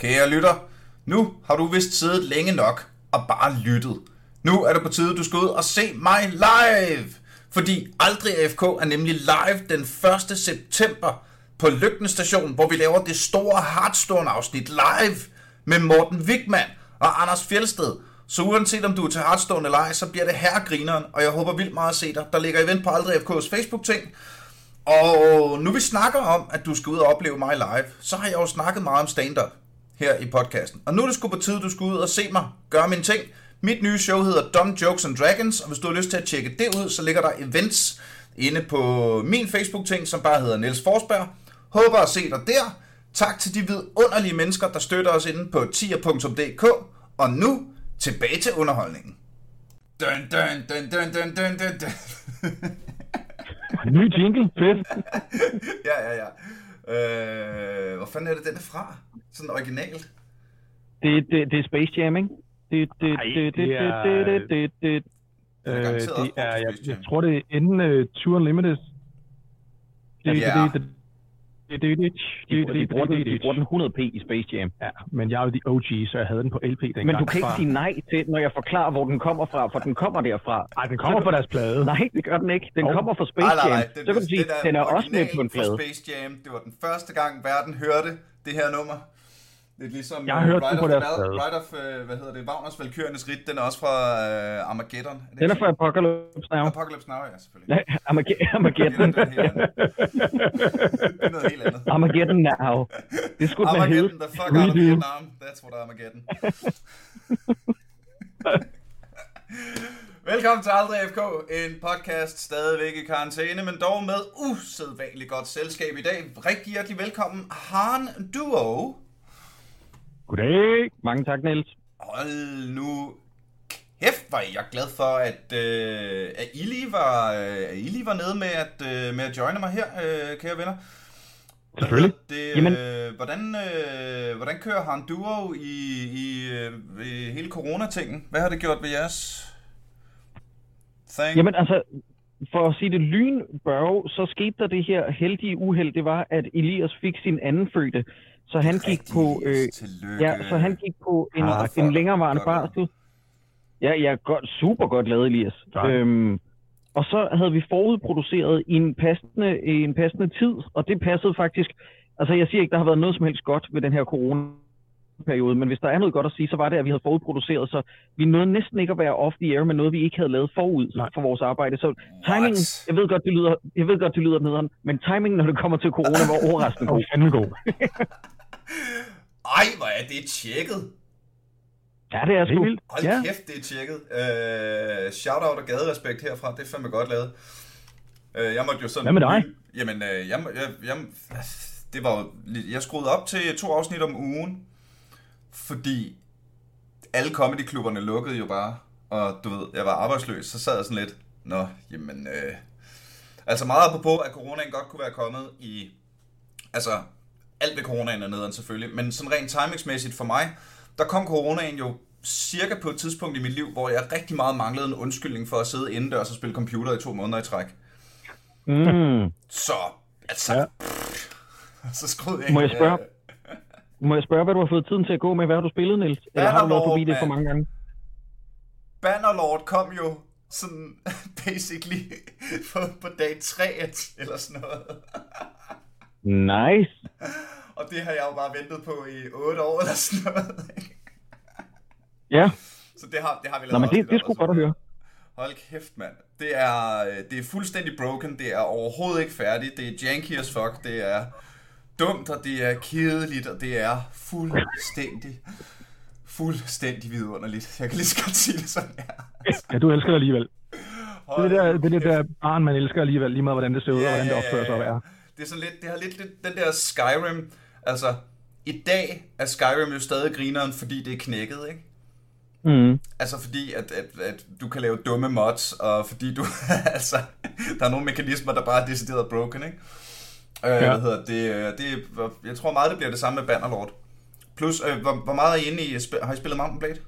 Kære lytter, nu har du vist siddet længe nok og bare lyttet. Nu er det på tide, du skal ud og se mig live. Fordi Aldrig AFK er nemlig live den 1. september på Lygten Station, hvor vi laver det store Hearthstone-afsnit live med Morten Wigman og Anders Fjelsted. Så uanset om du er til Hearthstone eller ej, så bliver det herregrineren, og jeg håber vildt meget at se dig. Der ligger event på Aldrig AFK's Facebook-ting, og nu vi snakker om, at du skal ud og opleve mig live, så har jeg jo snakket meget om stand-up her i podcasten. Og nu er det sgu på tide, du skal ud og se mig gøre min ting. Mit nye show hedder Dumb Jokes and Dragons, og hvis du har lyst til at tjekke det ud, så ligger der events inde på min Facebook-ting, som bare hedder Niels Forsberg. Håber at se dig der. Tak til de vidunderlige mennesker, der støtter os inde på tier.dk. Og nu tilbage til underholdningen. Dun, dun, dun, dun, dun, dun, dun. Ny jingle, fedt. ja, ja, ja. Øh, hvor fanden er det, den er fra? Sådan original. Det, det, det er Space Jam, ikke? Det, det, Ej, det, det, det er- det, det, det, det. Er Øh, det er, jeg, jeg tror, det er enten uh, Tour Unlimited. Det, Ja. det, det, det, det, det, De, det, de, det, bruger den, det, de bruger den 100p i Space Jam. Ja, men jeg er jo de OG, så jeg havde den på LP dengang. Men du kan ikke fra- sige nej til, når jeg forklarer, hvor den kommer fra, for den kommer derfra. Ej, den kommer fra deres plade. Nej, det gør den ikke. Den Jo. kommer fra Space Nej, nej, Jam. nej. Den, Så kan du sige, den den er også med på en plade. fra Space Jam. Det var den første gang, verden hørte det her nummer. Det er ligesom Jeg har hørt Ride på of, deres Val- plade. Ride of, øh, hvad hedder det, Wagners Valkyriernes Rit, den er også fra øh, Armageddon. Er det Den er fra Apocalypse Now. Apocalypse Now, ja, selvfølgelig. Nej, Armage- Armageddon. Det er. Det er noget helt andet. Armageddon Now. Det skulle have heddet. Armageddon, the fuck out of. Vietnam. That's what Armageddon. Velkommen til Aldrig FK, en podcast stadigvæk i karantæne, men dog med usædvanligt godt selskab i dag. Rigtig hjertelig velkommen, Han Duo. Goddag. Mange tak, Niels. Hold nu kæft, var jeg glad for, at, øh, at, I lige var, øh, at I lige var nede med at, øh, med at joine mig her, øh, kære venner. Selvfølgelig. Det, Jamen- øh, hvordan, øh, hvordan kører Han Duo i, i, øh, i hele coronatingen? Hvad har det gjort ved jeres thing? Jamen altså, for at sige det lynbørge, så skete der det her heldige uheld, det var, at Elias fik sin anden fødte. Så han gik på, øh, tillykke. ja, så han gik på en, Motherfucker. en længerevarende barsel. Ja, ja, godt, super godt lavet, Elias. Tak. Øhm, og så havde vi forudproduceret i en passende, i en passende tid, og det passede faktisk. Altså, jeg siger ikke, der har været noget som helst godt ved den her corona-periode, men hvis der er noget godt at sige, så var det, at vi havde forudproduceret, så vi nåede næsten ikke at være off the air med noget, vi ikke havde lavet forud Nej. for vores arbejde. Så timingen, What? jeg ved godt, det lyder, jeg ved godt, det lyder nederen, men timingen, når det kommer til corona, var overraskende god. god. Ej, hvor er det tjekket. Ja, det er Helt sgu. vildt. Hold Ja. kæft, det er tjekket. Øh, shout-out og gaderespekt herfra, det er fandme godt lavet. Øh, jeg måtte jo sådan... Hvad med dig? Jamen, øh, jeg, jeg, jeg, det var jo, lidt- jeg skruede op til to afsnit om ugen, fordi alle comedyklubberne lukkede jo bare, og du ved, jeg var arbejdsløs, så sad jeg sådan lidt, nå, jamen, øh, altså meget apropos, at coronaen godt kunne være kommet i, altså, alt ved coronaen er nederen selvfølgelig, men sådan rent timingsmæssigt for mig, der kom coronaen jo cirka på et tidspunkt i mit liv, hvor jeg rigtig meget manglede en undskyldning for at sidde indendørs og spille computer i to måneder i træk. Mm. Så, altså, Ja. ja. så skruede jeg Må jeg spørge? Må jeg spørge, hvad du har fået tiden til at gå med? Hvad har du spillet, Niels? Eller har du været forbi det for mange gange? Bannerlord kom jo sådan basically på, på dag 3 eller sådan noget. Nice. Og det har jeg jo bare ventet på i 8 år eller sådan noget. Ja, Så det har, det har vi Nå, lavet men det, det er sgu om, godt at høre. Hold kæft, mand. Det er, øh, det er fuldstændig broken. Det er overhovedet ikke færdigt. Det er janky as fuck. Det er dumt, og det er kedeligt, og det er fuldstændig, fuldstændig vidunderligt. Jeg kan lige så godt sige det sådan her. Ja, du elsker det alligevel. Det er det der, Hold det, er det der barn, man elsker alligevel, lige meget hvordan det ser ud, og hvordan det opfører sig at være. Det er sådan lidt, det har lidt, lidt den der Skyrim, altså, i dag er Skyrim jo stadig grineren, fordi det er knækket, ikke? Mm. Altså fordi, at, at, at du kan lave dumme mods, og fordi du, altså, der er nogle mekanismer, der bare er decideret broken, ikke? Øh, Ja. Hvad hedder det, øh, det, jeg tror meget, det bliver det samme med Bannerlord. Plus, øh, hvor, hvor meget er I inde i, har I spillet Mountain Blade?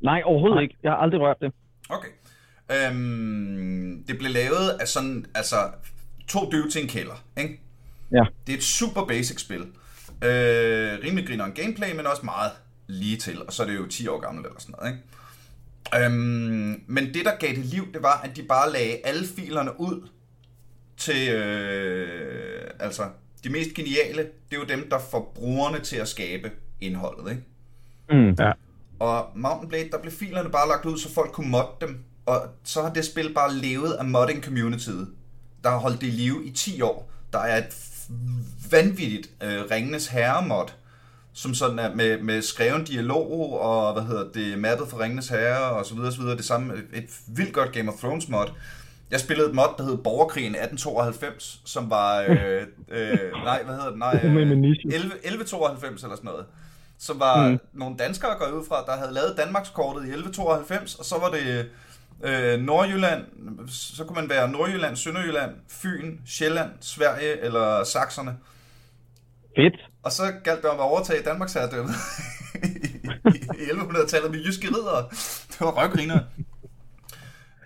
Nej, overhovedet ikke. Jeg har aldrig rørt det. Okay. Øhm, det blev lavet af sådan, altså, to døve til en kælder, ikke? Ja. Det er et super basic spil. Øh, rimelig grineren gameplay, men også meget lige til. Og så er det jo 10 år gammelt eller sådan noget, ikke? Øhm, men det, der gav det liv, det var, at de bare lagde alle filerne ud til, øh, altså, de mest geniale, det er jo dem, der får brugerne til at skabe indholdet, ikke? Mm. Ja. Og Mountain Blade, der blev filerne bare lagt ud, så folk kunne modde dem. Og så har det spil bare levet af modding communityet, der har holdt det i live i 10 år. Der er et vanvittigt øh, Ringenes Herre-mod, som sådan er med, med skreven dialog og hvad hedder det, mappet for Ringenes Herre og så videre, så videre. Det samme, et vildt godt Game of Thrones mod. Jeg spillede et mod, der hed Borgerkrigen 1892, som var, øh, øh, nej, hvad hedder det, nej, øh, niche. 11, 1192 eller sådan noget. Som var mm. nogle danskere går ud fra, der havde lavet Danmarkskortet i 1192, og så var det øh, Nordjylland, så kunne man være Nordjylland, Sønderjylland, Fyn, Sjælland, Sverige eller Saxerne. Fedt. Og så galt det om at overtage Danmarks herredømme i 1100-tallet med jyske ridere. Det var røvgriner.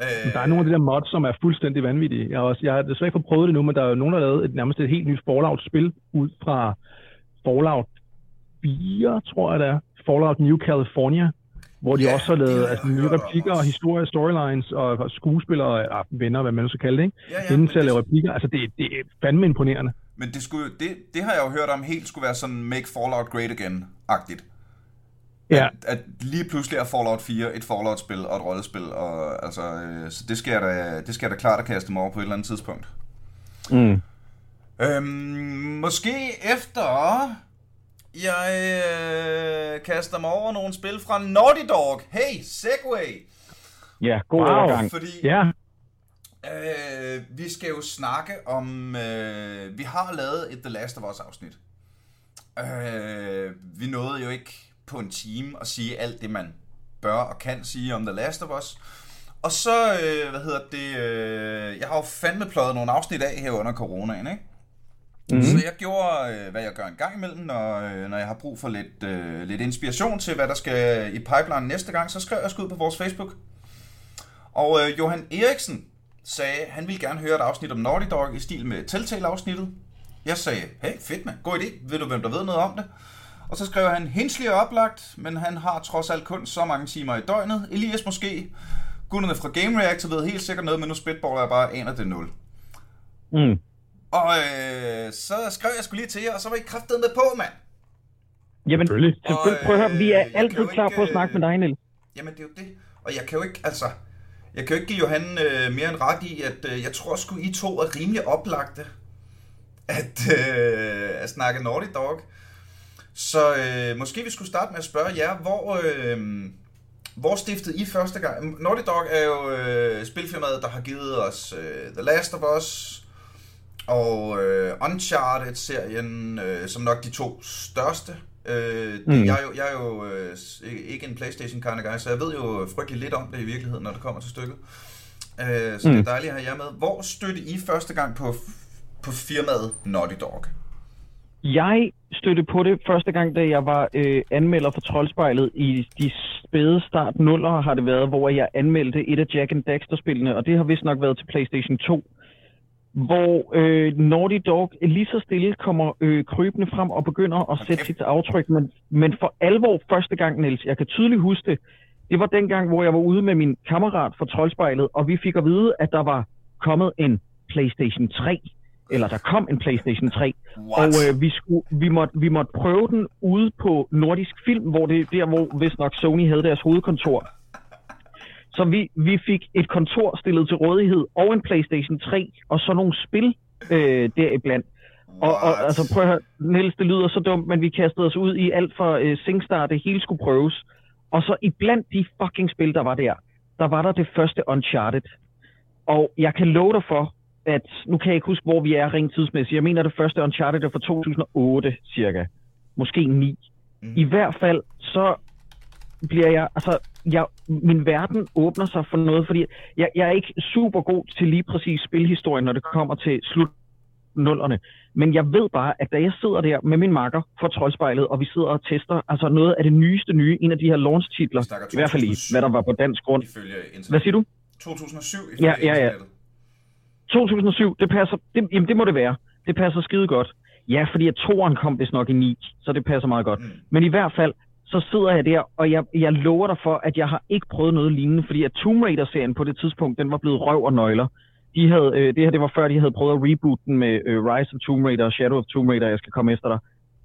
Øh, Der er nogle af de der mods, som er fuldstændig vanvittige. Jeg har, også, jeg har desværre ikke prøvet det nu, men der er jo nogen, der har lavet et, nærmest et helt nyt Fallout-spil ud fra Fallout 4, tror jeg det er. Fallout New California, hvor de Ja, også har det lavet jeg altså, nye replikker også. og historie, storylines og, skuespillere og venner, hvad man nu skal kalde det, ikke? Ja, ja, Inden til at det- lave replikker. Altså, det, det er fandme imponerende. Men det, skulle, det, det har jeg jo hørt om helt skulle være sådan Make Fallout Great Again-agtigt. Ja, At, at lige pludselig er Fallout 4 et Fallout-spil og et rollespil. Og, altså, øh, så det skal, jeg da, det skal jeg da klart at kaste mig over på et eller andet tidspunkt. Mm. Øhm, måske efter jeg øh, kaster mig over nogle spil fra Naughty Dog. Hey, Segway! Ja, god Wow. overgang. Fordi ja. øh, vi skal jo snakke om... Øh, vi har lavet et The Last of Us afsnit. Øh, vi nåede jo ikke på en time at sige alt det, man bør og kan sige om The Last of Us. Og så, øh, hvad hedder det, øh, jeg har jo fandme pløjet nogle afsnit af her under coronaen, ikke? Mm. Så jeg gjorde, øh, hvad jeg gør en gang imellem, når, øh, når jeg har brug for lidt, øh, lidt inspiration til, hvad der skal i pipeline næste gang, så skrev jeg sgu ud på vores Facebook. Og øh, Johan Eriksen sagde, han ville gerne høre et afsnit om Naughty Dog i stil med Telltale-afsnittet. Jeg sagde, hey, fedt mand, god idé, ved du hvem der ved noget om det? Og så skrev han, henslig er oplagt, men han har trods alt kun så mange timer i døgnet. Elias måske. Gunnerne fra Game Reactor ved helt sikkert noget, men nu spitballer jeg bare aner det 0. Mm. Og øh, så skrev jeg skulle lige til jer, og så var I kraftet med på, mand. Jamen, Selvfølgelig. selvfølgelig. Prøv at høre, vi er øh, altid klar ikke, på at snakke øh, med dig, Niels. Jamen, det er jo det. Og jeg kan jo ikke, altså... Jeg kan jo ikke give Johan øh, mere end ret i, at øh, jeg tror sgu, I to er rimelig oplagte at, øh, at snakke Naughty Dog. Så øh, måske vi skulle starte med at spørge jer, hvor, øh, hvor stiftede I første gang? Naughty Dog er jo øh, spilfirmaet, der har givet os øh, The Last of Us og øh, Uncharted-serien, øh, som nok de to største. Øh, det, Mm. mm. jeg, er jo, jeg er jo øh, ikke en Playstation kind of guy, så jeg ved jo frygtelig lidt om det i virkeligheden, når det kommer til stykket. Øh, så mm. det er dejligt at have jer med. Hvor stødte I første gang på, på firmaet Naughty Dog? Jeg stødte på det første gang, da jeg var øh, anmelder for Troldspejlet i de spæde start nuller har det været, hvor jeg anmeldte et af Jack and Daxter-spillene, og det har vist nok været til PlayStation 2, hvor øh, Naughty Dog lige så stille kommer øh, krybende frem og begynder at sætte kæft. sit aftryk, men, men for alvor første gang, Niels, jeg kan tydeligt huske det, det var dengang, hvor jeg var ude med min kammerat fra Troldspejlet, og vi fik at vide, at der var kommet en PlayStation 3, eller der kom en PlayStation 3, What? og øh, vi, skulle, vi, måtte, vi måtte prøve den ude på Nordisk Film, hvor det der, hvor vist nok Sony havde deres hovedkontor. Så vi, vi fik et kontor stillet til rådighed, og en PlayStation 3, og så nogle spil øh, deriblandt. Og, og What? altså prøv at høre, Niels, det lyder så dumt, men vi kastede os ud i alt for øh, SingStar, det hele skulle prøves. Og så iblandt de fucking spil, der var der, der var der det første Uncharted. Og jeg kan love dig for, at nu kan jeg ikke huske, hvor vi er rent tidsmæssigt. Jeg mener, det første Uncharted er fra 2008 cirka. Måske 9. Mhm. I hvert fald, så bliver jeg, altså, jeg, min verden åbner sig for noget, fordi jeg, jeg er ikke super god til lige præcis spilhistorien, når det kommer til slut nullerne. Men jeg ved bare, at da jeg sidder der med min makker for Troldspejlet, og vi sidder og tester altså noget af det nyeste nye, en af de her launch-titler, i hvert fald i, 2007. hvad der var på dansk grund. Hvad siger du? 2007 ifølge Ja, ja, ja. internettet. 2007, det passer, det, jamen det må det være. Det passer skide godt. Ja, fordi at toeren kom vist nok i 9, så det passer meget godt. Mm. Men i hvert fald, så sidder jeg der, og jeg, jeg lover dig for, at jeg har ikke prøvet noget lignende, fordi at Tomb Raider-serien på det tidspunkt, den var blevet røv og nøgler. De havde, øh, det her det var før, de havde prøvet at reboot den med øh, Rise of Tomb Raider og Shadow of Tomb Raider, jeg skal komme efter dig.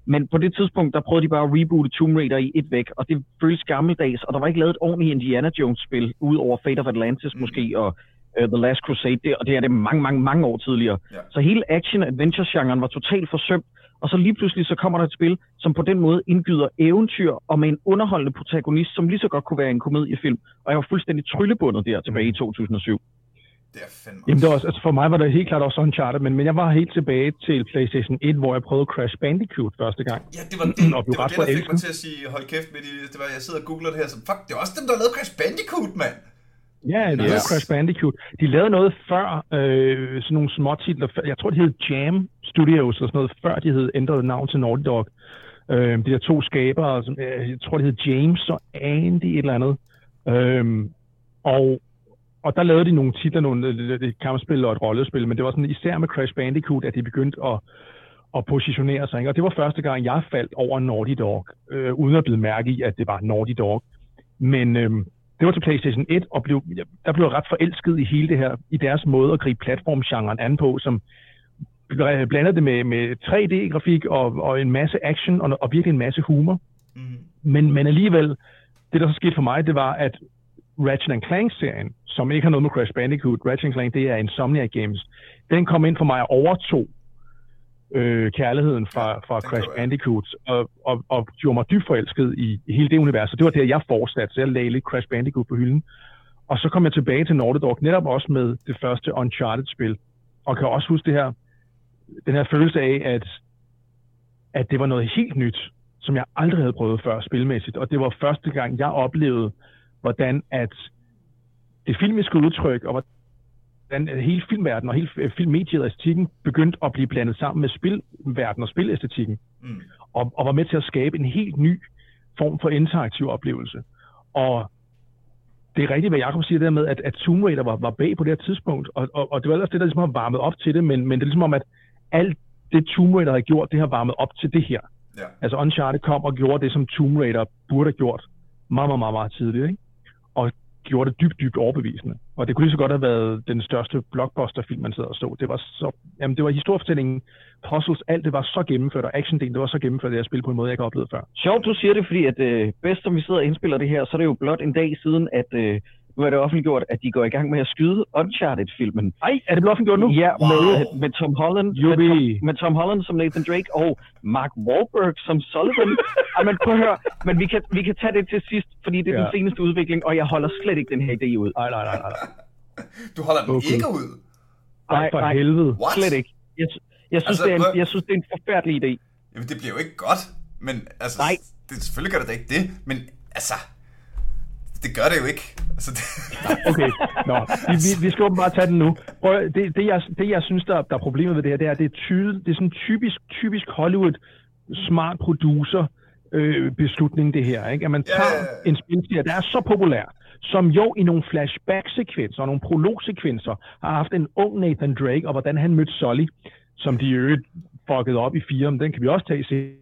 Men på det tidspunkt, der prøvede de bare at reboote Tomb Raider i et væk, og det føles gammeldags, og der var ikke lavet et ordentligt Indiana Jones-spil, ud over Fate of Atlantis Mm. måske, og uh, The Last Crusade, det, og det er det mange, mange, mange år tidligere. Ja. Så hele action-adventure-genren var totalt forsømt, og så lige pludselig så kommer der et spil, som på den måde indgyder eventyr, og med en underholdende protagonist, som lige så godt kunne være en komediefilm. Og jeg var fuldstændig tryllebundet der tilbage i 2007. Det er fandme Jamen det var også, altså for mig var det helt klart også Uncharted, men, men jeg var helt tilbage til PlayStation 1, hvor jeg prøvede Crash Bandicoot første gang. Ja, det var det, Og det, var det der fik mig til at sige, hold kæft med de, det var, jeg sidder og googler det her, så fuck, det er også dem, der lavede Crash Bandicoot, mand. Ja, det Yes. Crash Bandicoot. De lavede noget før, øh, sådan nogle små titler. Jeg tror, det hed Jam Studios og sådan noget, før de hed ændret navn til Naughty Dog. Øh, de der to skabere, som, øh, jeg tror, det hed James og Andy et eller andet. Øh, og, og der lavede de nogle titler, nogle øh, det, det kampspil og et rollespil, men det var sådan især med Crash Bandicoot, at de begyndte at, at positionere sig. Ikke? Og det var første gang, jeg faldt over Naughty Dog, øh, uden at blive mærke i, at det var Naughty Dog. Men øh, det var til PlayStation 1, og blev, der blev ret forelsket i hele det her, i deres måde at gribe platformgenren an på, som blandede det med, med 3D-grafik og, og en masse action og, og virkelig en masse humor. Mm. Men, men alligevel, det der så skete for mig, det var, at Ratchet Clank-serien, som ikke har noget med Crash Bandicoot, Ratchet Clank, det er Insomniac Games, den kom ind for mig og overtog øh, kærligheden fra, fra Crash. Bandicoot, og, og, og gjorde mig dybt forelsket i, hele det univers. Og det var der, jeg fortsatte, så jeg lagde lidt Crash Bandicoot på hylden. Og så kom jeg tilbage til Naughty Dog, netop også med det første Uncharted-spil, og kan også huske det her, den her følelse af, at, at det var noget helt nyt, som jeg aldrig havde prøvet før spilmæssigt. Og det var første gang, jeg oplevede, hvordan at det filmiske udtryk, og hvordan hele filmverdenen og hele filmmediet og æstetikken begyndte at blive blandet sammen med spilverdenen og spilæstetikken, Mm. og, og var med til at skabe en helt ny form for interaktiv oplevelse. Og det er rigtigt, hvad Jacob siger der med, at, at Tomb Raider var, var bag på det her tidspunkt, og, og, og det var ellers det, der ligesom har varmet op til det, men, men det er ligesom om, at alt det Tomb Raider har gjort, det har varmet op til det her. Ja. Altså Uncharted kom og gjorde det, som Tomb Raider burde have gjort meget, meget, meget, meget tidligt, ikke? Og gjorde det dybt, dybt overbevisende. Og det kunne lige så godt have været den største blockbuster-film, man sad og så. Det var så, jamen det var historiefortællingen, puzzles, alt det var så gennemført, og actiondelen, det var så gennemført, det jeg spil på en måde, jeg ikke har oplevet før. Sjovt, du siger det, fordi at øh, bedst som vi sidder og indspiller det her, så er det jo blot en dag siden, at øh, er det offentliggjort, at de går i gang med at skyde Uncharted-filmen. Ej, er det blevet offentliggjort nu? Ja, Wow. med, med Tom Holland, med. Tom, med Tom Holland som Nathan Drake og Mark Wahlberg som Sullivan. Ej, men prøv at høre, men vi kan, vi kan tage det til sidst, fordi det er ja. Den seneste udvikling, og jeg holder slet ikke den her idé ud. Nej, nej, nej, nej. Du holder den Okay. ikke ud. Ej, for nej. helvede. What? Slet ikke. Jeg, jeg, synes, Altså, det er en, jeg synes, det er en forfærdelig idé. Jamen, det bliver jo ikke godt. Men altså, Nej. Det, selvfølgelig gør det da ikke det. Men altså, det gør det jo ikke. Altså, det, Okay, nå. Vi, vi, vi skal åbenbart tage den nu. Prøv, det, det, jeg, det, jeg synes, der, der er problemet ved det her, det er, det er, tyde, det er sådan typisk, typisk Hollywood smart producer øh, beslutning, det her. Ikke? At man tager ja. en spilserie, der er så populær, som jo i nogle flashback-sekvenser og nogle prolog-sekvenser har haft en ung Nathan Drake, og hvordan han mødte Sully, som de i øvrigt fuckede op i fire, men den kan vi også tage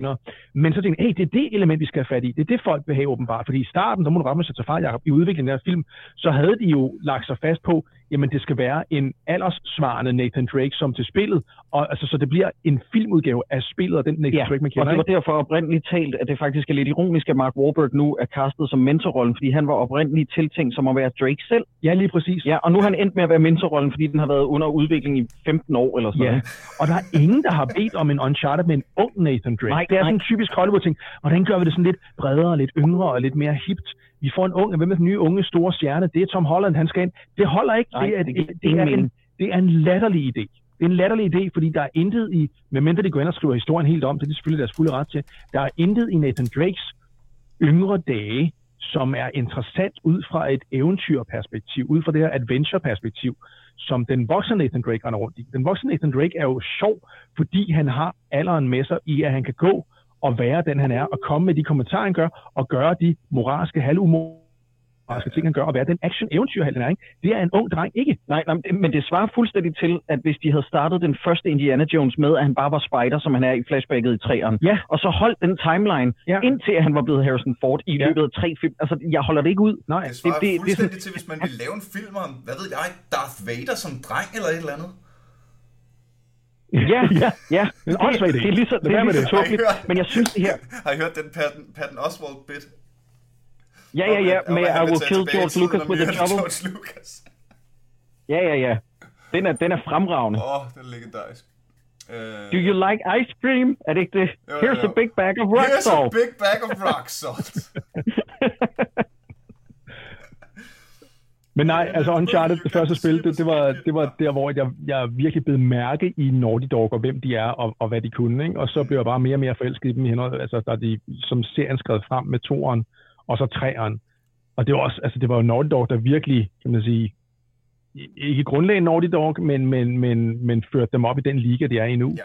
Nå. Men så tænkte jeg, hey, det er det element, vi skal have fat i. Det er det, folk vil have åbenbart. Fordi i starten, der må du ramme sig til far, Jacob, i udviklingen af den her film, så havde de jo lagt sig fast på, jamen det skal være en alderssvarende Nathan Drake som til spillet. Og altså, så det bliver en filmudgave af spillet af den Nathan Ja, Drake, man og kender. det var derfor oprindeligt talt, at det faktisk er lidt ironisk, at Mark Wahlberg nu er castet som mentorrollen, fordi han var oprindeligt tiltænkt som at være Drake selv. Ja, lige præcis. Ja, og nu er han endt med at være mentorrollen, fordi den har været under udvikling i 15 år eller sådan Ja, noget. og der er ingen, der har bedt om en Uncharted med en ung Nathan Drake. Nej, det er nej. sådan en typisk Hollywood-ting. Hvordan gør vi det sådan lidt bredere, lidt yngre og lidt mere hipt? Vi får en ung, hvem er den nye unge store stjerne? Det er Tom Holland, han skal ind. Det holder ikke. Nej, det, er, det det, det, er en, det er en latterlig idé. Det er en latterlig idé, fordi der er intet i, medmindre de går ind og skriver historien helt om, det er de selvfølgelig deres fulde ret til, der er intet i Nathan Drakes yngre dage, som er interessant ud fra et eventyrperspektiv, ud fra det her adventure-perspektiv, som den voksne Nathan Drake render rundt i. Den voksne Nathan Drake er jo sjov, fordi han har alderen med sig i, at han kan gå og være den, han er, og komme med de kommentarer, han gør, og gøre de moralske, halvumoralske ting, han gør, og være den action-eventyrheld, han er, ikke? Det er en ung dreng, ikke? Nej, nej, men det svarer fuldstændig til, at hvis de havde startet den første Indiana Jones med, at han bare var spider, som han er i flashbacket i træerne, Ja. og så holdt den timeline, Ja. indtil han var blevet Harrison Ford i Ja. løbet af tre film. Altså, jeg holder det ikke ud. Nej, Det svarer det- det fuldstændig sådan- til, hvis man ville lave en film om, hvad ved jeg, Darth Vader som dreng eller et eller andet. Ja, Ja. ja. En åndssvag idé. det er lige så, det er lige så det. tåbeligt, men jeg synes det her... Har I hørt den Patton, Patton Oswalt-bit? Ja, ja, ja, med I will kill George Lucas with a shovel. Ja, ja, ja. Den er, den er fremragende. Åh, oh, den er legendarisk. Uh, Do you like ice cream? Er det ikke det? Jo, Here's jo. a big bag of rock Here's a salt. big bag of rock salt. Men nej, altså Uncharted, det første spil, det, det, var, det var der, hvor jeg, jeg virkelig blev mærke i Naughty Dog, og hvem de er, og, og hvad de kunne. Ikke? Og så blev jeg bare mere og mere forelsket i dem, i henhold, altså, da de som serien skrev frem med toeren, og så treeren. Og det var også, altså det var jo Naughty Dog, der virkelig, kan man sige, ikke grundlagde Naughty Dog, men, men, men, men førte dem op i den liga, de er i nu. Ja.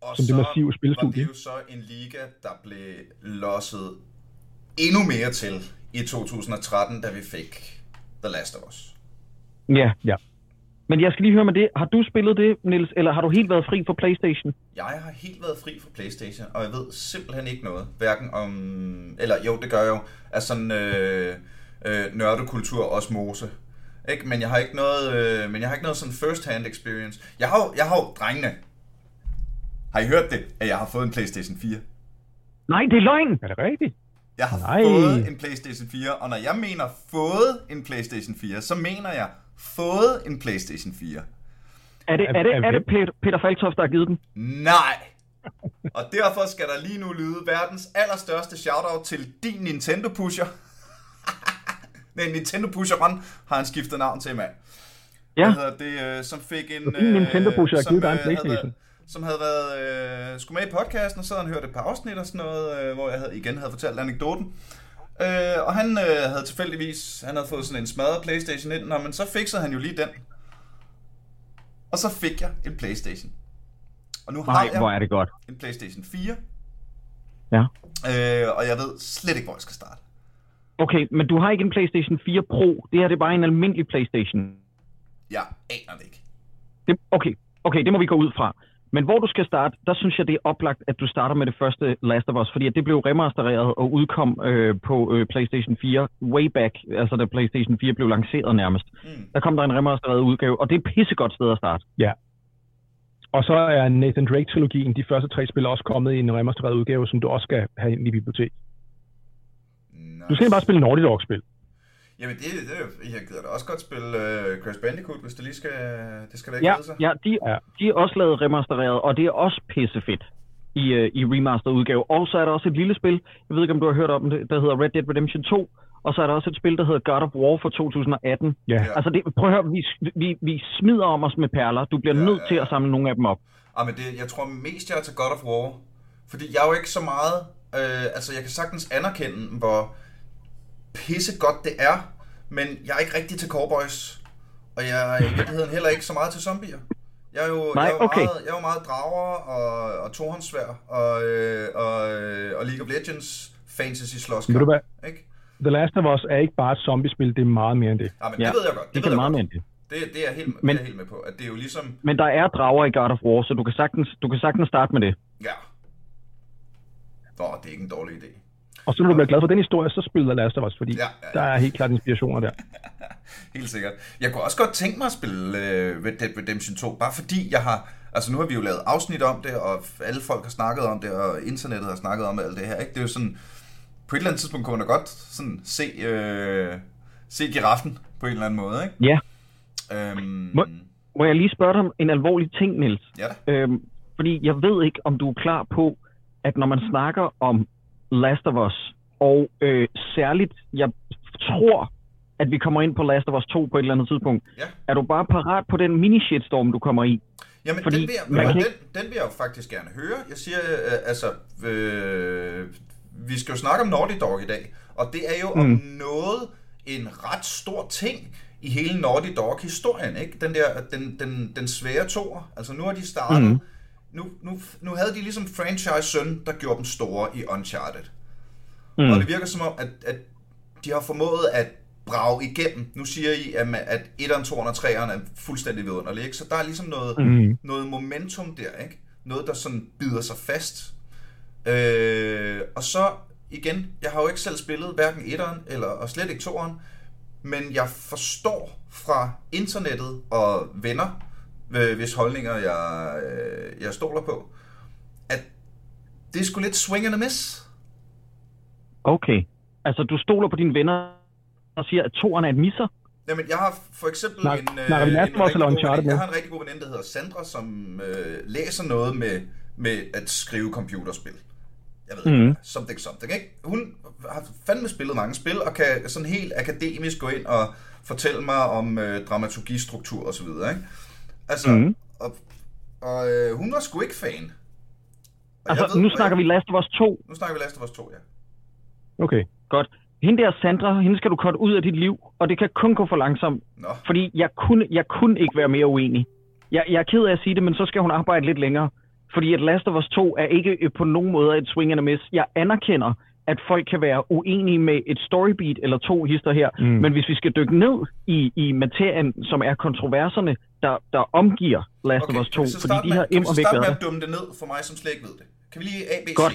Og Som det massive spilstudie. var det jo så en liga, der blev losset endnu mere til i 2013, da vi fik The Last of Us. Ja. Ja. Men jeg skal lige høre med det. Har du spillet det, Niels, eller har du helt været fri for Playstation? Jeg har helt været fri fra Playstation, og jeg ved simpelthen ikke noget. Hverken om... Eller jo, det gør jeg jo. Af sådan øh, øh, nørdekultur osmose. Ikke? Men jeg har ikke noget, øh, men jeg har ikke noget sådan first hand experience. Jeg har jeg har drengene. Har I hørt det, at jeg har fået en Playstation 4? Nej, det er løgn! Er det rigtigt? Jeg har Nej. fået en PlayStation 4, og når jeg mener fået en PlayStation 4, så mener jeg fået en PlayStation 4. Er det, Er- det, er det? Peter, Peter Falktoft, der har givet den? Nej! Og derfor skal der lige nu lyde verdens allerstørste shoutout til din Nintendo Pusher. Nej, Nintendo Pusher Run har han skiftet navn til, mand. Ja. Hvad hedder det, øh, som fik en... Så din Nintendo Pusher har givet dig en øh, havde PlayStation. været- Som havde været, øh, skulle med i podcasten, og så havde han hørt et par afsnit og sådan noget, øh, hvor jeg havde, igen havde fortalt anekdoten. Øh, og han øh, havde tilfældigvis, han havde fået sådan en smadret Playstation 1, Nå, men så fiksede han jo lige den. Og så fik jeg en Playstation. Og nu har Nej, jeg hvor er det godt. en PlayStation 4, Ja. øh, og jeg ved slet ikke, hvor jeg skal starte. Okay, men du har ikke en PlayStation 4 Pro. Det her det er bare en almindelig PlayStation. Jeg aner det ikke. Det, okay, okay, det må vi gå ud fra. Men hvor du skal starte, der synes jeg, det er oplagt, at du starter med det første Last of Us, fordi at det blev remastereret og udkom øh, på øh, PlayStation 4 way back, altså da PlayStation 4 blev lanceret nærmest. Mm. Der kom der en remastereret udgave, og det er et pissegodt sted at starte. Ja. Og så er Nathan Drake-trilogien, de første tre spil, også kommet i en remastereret udgave, som du også skal have ind i bibliotek. Nice. Du skal bare spille Naughty Dog-spil. Jamen, det, det, det, jeg gider da også godt spille uh, Crash Bandicoot, hvis det lige skal, det skal da ikke Ja, sig. ja, de, Ja. de er også lavet remastereret, og det er også pissefedt i, øh, i remastered udgave. Og så er der også et lille spil, jeg ved ikke, om du har hørt om det, der hedder Red Dead Redemption 2, og så er der også et spil, der hedder God of War fra 2018. Ja. Ja. Altså, det, prøv at høre, vi, vi, vi smider om os med perler. Du bliver Ja, ja, nødt ja, til ja. at samle nogle af dem op. Ah, men det, jeg tror mest, jeg er til God of War. Fordi jeg er jo ikke så meget... Øh, altså, jeg kan sagtens anerkende, hvor pisse godt det er, men jeg er ikke rigtig til cowboys. Og jeg er i virkeligheden heller ikke så meget til zombier. Jeg er jo, Nej, jeg er jo, okay. meget, jeg er jo meget drager og, og tohåndssvær og, øh, og, øh, og League of Legends fantasy slåskamp. Ved du hvad? Ikke? The Last of Us er ikke bare et zombiespil, det er meget mere end det. Ja, men Ja, det ved jeg godt. Det kan jeg meget godt. mere end det. Det, det, er jeg helt, Men- det er helt med på. At det er jo ligesom... Men der er drager i God of War, så du kan sagtens, du kan sagtens starte med det. Ja. Nå, det er ikke en dårlig idé. Og så du bliver glad for den historie, så spiller Last of Us, fordi Ja, ja, ja, der er helt klart inspirationer der. Helt sikkert. Jeg kunne også godt tænke mig at spille uh, Red Dead Redemption 2, bare fordi jeg har... Altså nu har vi jo lavet afsnit om det, og alle folk har snakket om det, og internettet har snakket om alt det her. Ikke? Det er jo sådan... På et eller andet tidspunkt kunne man da godt sådan se, øh, se giraffen på en eller anden måde, ikke? Ja. Øhm, Må- Må jeg lige spørge dig om en alvorlig ting, Niels? ja. Øhm, fordi jeg ved ikke, om du er klar på, at når man snakker om Last of Us, og øh, særligt, jeg tror, at vi kommer ind på Last of Us 2 på et eller andet tidspunkt, Ja. er du bare parat på den mini-shitstorm, du kommer i? Jamen, Fordi den, vil jeg, man kan den, den vil jeg jo faktisk gerne høre. Jeg siger, øh, altså, øh, vi skal jo snakke om Naughty Dog i dag, og det er jo mm. om noget en ret stor ting i hele Naughty Dog-historien, ikke? Den der, den, den, den svære tor. Altså, nu har de startet, mm. Nu, nu, nu havde de ligesom franchise-søn, der gjorde dem store i Uncharted. Mm. Og det virker som om, at, at de har formået at brage igennem. Nu siger I, at, at 1'eren, 2'eren og 3'eren er fuldstændig vidunderlige, ikke? Så der er ligesom noget, mm. noget momentum der, ikke? Noget, der sådan bider sig fast. Øh, og så igen, jeg har jo ikke selv spillet hverken 1'eren eller og slet ikke 2'eren, men jeg forstår fra internettet og venner, hvis holdninger jeg, øh, jeg stoler på, at det er sgu lidt swing and a miss. Okay. Altså, du stoler på dine venner og siger, at toeren er et misser? Jamen, jeg har for eksempel Snak, en, øh, vi en, Us eller god veninde, jeg har en rigtig god veninde, der hedder Sandra, som øh, læser noget med, med at skrive computerspil. Jeg ved Mhm. ikke, something something, ikke? Hun har fandme spillet mange spil, og kan sådan helt akademisk gå ind og fortælle mig om øh, dramaturgistruktur og så videre, ikke? Altså, Mhm. og, og øh, hun var sgu ikke fan. Og Altså, ved- nu snakker jeg, vi Last of Us 2. Nu snakker vi Last of Us 2, ja. Okay. Godt. Hende der Sandra, hende skal du korte ud af dit liv, og det kan kun gå for langsomt, Nå, fordi jeg kunne, jeg kunne ikke være mere uenig. Jeg, jeg er ked af at sige det, men så skal hun arbejde lidt længere. Fordi at Last of Us 2 er ikke øh, på nogen måde et swing and a miss. Jeg anerkender, at folk kan være uenige med et storybeat eller to hister her. Mm. Mm. Men hvis vi skal dykke ned i, i materien, som er kontroverserne, der, der omgiver Last okay. of Us Kan 2, vi så fordi de med, har im og væk været med at dumme det ned for mig, som slet ikke ved det? Kan vi lige A, B, Godt.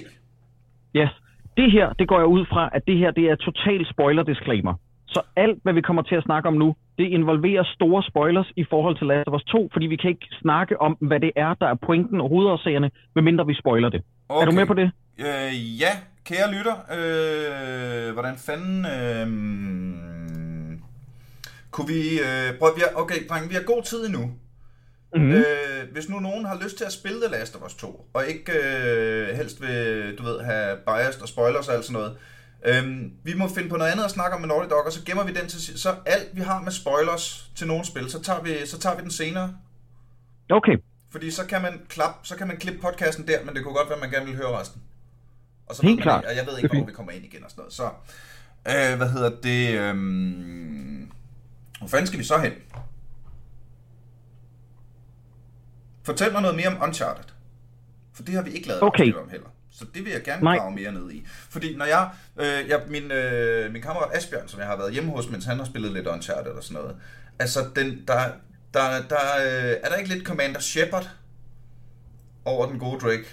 Yes. Det her, det går jeg ud fra, at det her, det er total spoiler disclaimer. Så alt, hvad vi kommer til at snakke om nu, det involverer store spoilers i forhold til Last of Us 2, fordi vi kan ikke snakke om, hvad det er, der er pointen og hovedårsagerne, medmindre vi spoiler det. Okay. Er du med på det? Øh, ja, kære lytter. Øh, hvordan fanden... Øh, kunne vi... Øh, prøv, vi har, okay, drenge, vi har god tid endnu. Mm-hmm. Mm. Øh, hvis nu nogen har lyst til at spille The Last of Us 2, og ikke øh, helst vil, du ved, have biased og spoilers og alt sådan noget, øhm, vi må finde på noget andet at snakke om med Naughty Dog, og så gemmer vi den til. Så alt vi har med spoilers til nogle spil, så tager vi, så tager vi den senere. Okay. Fordi så kan man klap, så kan man klippe podcasten der, men det kunne godt være, at man gerne vil høre resten. Og så Helt klart. ikke- Og jeg ved ikke, hvor vi kommer ind igen og sådan noget. Så, øh, hvad hedder det? Øhm, hvor fanden skal vi så hen? Fortæl mig noget mere om Uncharted. For det har vi ikke lavet Okay. om heller. Så det vil jeg gerne Nej. grave mere ned i. Fordi når jeg, øh, jeg min, øh, min kammerat Asbjørn, som jeg har været hjemme hos, mens han har spillet lidt Uncharted og sådan noget, altså den, der, der, der, øh, er der ikke lidt Commander Shepard over den gode Drake?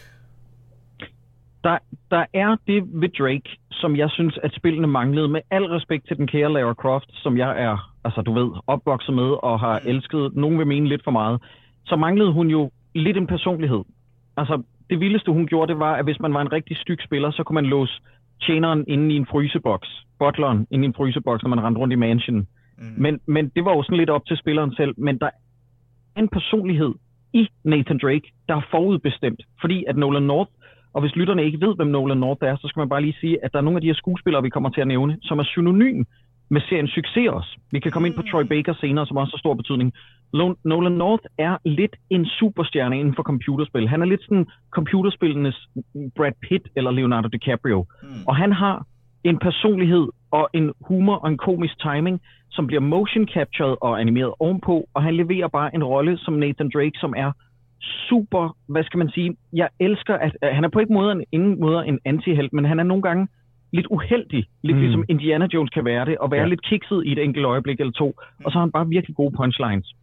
Der, der er det ved Drake, som jeg synes, at spillene manglede. Med al respekt til den kære Lara Croft, som jeg er, altså du ved, opvokset med og har Mm. elsket, nogen vil mene lidt for meget, så manglede hun jo lidt en personlighed. Altså, det vildeste hun gjorde, det var, at hvis man var en rigtig styg spiller, så kunne man låse tjeneren inde i en fryseboks, butleren inde i en fryseboks, når man rendte rundt i mansion. Mm. Men, men det var jo sådan lidt op til spilleren selv. Men der er en personlighed i Nathan Drake, der er forudbestemt. Fordi at Nolan North, og hvis lytterne ikke ved, hvem Nolan North er, så skal man bare lige sige, at der er nogle af de her skuespillere, vi kommer til at nævne, som er synonym med serien succes også. Vi kan komme ind på Troy Baker senere, som også har stor betydning. Nolan North er lidt en superstjerne inden for computerspil. Han er lidt sådan computerspillenes Brad Pitt eller Leonardo DiCaprio. Mm. Og han har en personlighed og en humor og en komisk timing, som bliver motion captured og animeret ovenpå, og han leverer bare en rolle som Nathan Drake, som er super, hvad skal man sige, jeg elsker, at, at han er på ikke måde, ingen måde en antihelt, men han er nogle gange lidt uheldig, lidt Mm. ligesom Indiana Jones kan være det, og være Ja. ja. lidt kikset i et enkelt øjeblik eller to, og så har han bare virkelig gode punchlines.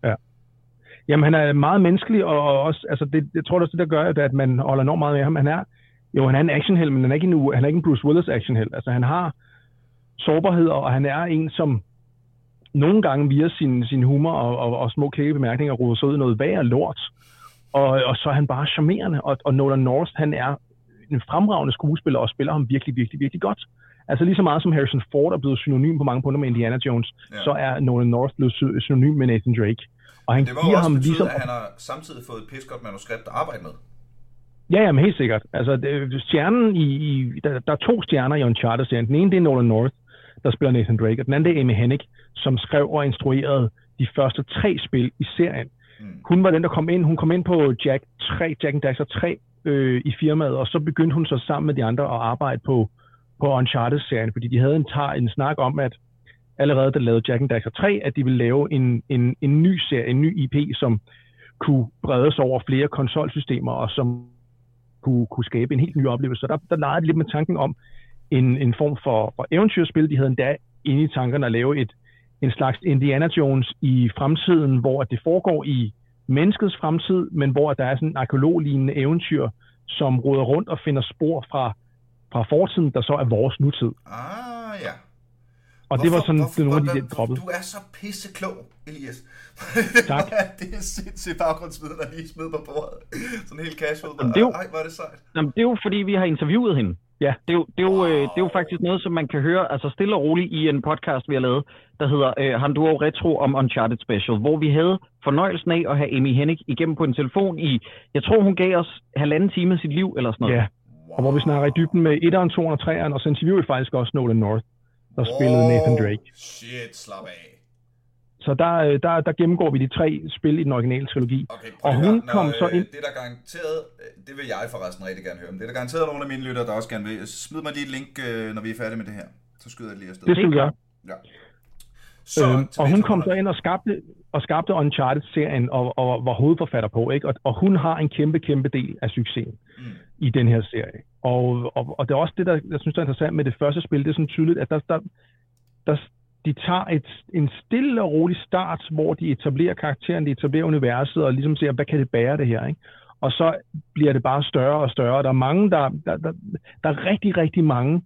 Jamen, han er meget menneskelig, og også, altså, det, jeg tror det er det, der gør, at- at man holder enormt meget med ham. Han er, jo, han er en actionheld, men han er ikke en, han er ikke en Bruce Willis actionheld. Altså, han har sårbarhed, og han er en, som nogle gange via sin, sin humor og, og, og små klæde bemærkninger roder sig ud i noget værre lort. Og, og så er han bare charmerende, og, og Nolan North, han er en fremragende skuespiller, og spiller ham virkelig, virkelig, virkelig godt. Altså lige så meget som Harrison Ford er blevet synonym på mange punkter med Indiana Jones, Ja. så er Nolan North blevet sy- synonym med Nathan Drake. Og han Det jo giver også ham betyde, ligesom... at han har samtidig fået et pissegodt manuskript at arbejde med. Ja, jamen helt sikkert. Altså, det, stjernen i, i der, der er to stjerner i Uncharted-serien. Den ene, det er Nolan North, der spiller Nathan Drake, og den anden, det er Amy Hennig, som skrev og instruerede de første tre spil i serien. Mm. Hun var den, der kom ind. Hun kom ind på Jack 3, Jack and Daxter 3 øh, i firmaet, og så begyndte hun så sammen med de andre at arbejde på, på Uncharted-serien, fordi de havde en, tar, en snak om, at allerede da de lavede Jack and Daxter 3, at de ville lave en, en, en ny serie, en ny IP, som kunne bredes over flere konsolsystemer, og som kunne, kunne skabe en helt ny oplevelse. Så der, der legede de lidt med tanken om en, en form for, for eventyrspil. De havde endda inde i tankerne at lave et, en slags Indiana Jones i fremtiden, hvor det foregår i menneskets fremtid, men hvor der er sådan en arkeologlignende eventyr, som råder rundt og finder spor fra, fra fortiden, der så er vores nutid. Ah, ja. Og hvorfor, det var sådan hvorfor, nogle af de der droppet. Du er så pisseklog, Elias. Tak. det er sindssygt baggrundsviden, der lige smidt på bordet. Sådan helt casual. Jamen, det er jo, Ej, hvor er det sejt. Jamen, det er jo fordi, vi har interviewet hende. Ja. Det er, jo, det, er jo, wow. det er jo faktisk noget, som man kan høre altså stille og roligt i en podcast, vi har lavet, der hedder øh, Handuo Retro om Uncharted Special, hvor vi havde fornøjelsen af at have Amy Hennig igennem på en telefon i, jeg tror hun gav os halvanden time af sit liv, eller sådan noget. Ja, og hvor vi snakker i dybden med 1'eren, 2'eren og 3'eren, og så interviewede vi faktisk også Nolan North der spillede Nathan Drake. Shit, slap af. Så der, øh, der, der gennemgår vi de tre spil i den originale trilogi. Okay, og hun kom så ind... Det er der garanteret, øh, det vil jeg forresten rigtig gerne høre, men det er der garanteret nogle af mine lyttere, der også gerne vil. Smid mig lige et link, øh, når vi er færdige med det her. Så skyder jeg lige afsted. Det skal vi gøre. Ja. Så, øhm, og hun kom så ind og skabte, og skabte Uncharted-serien og, og var hovedforfatter på, ikke? Og, og hun har en kæmpe, kæmpe del af succesen mm i den her serie. Og, og, og det er også det, der jeg synes, der er interessant med det første spil. Det er sådan tydeligt, at der, der, der, de tager et, en stille og rolig start, hvor de etablerer karakteren, de etablerer universet, og ligesom ser, hvad kan det bære det her, ikke? Og så bliver det bare større og større. Der er mange, der, der, der, der er rigtig, rigtig mange,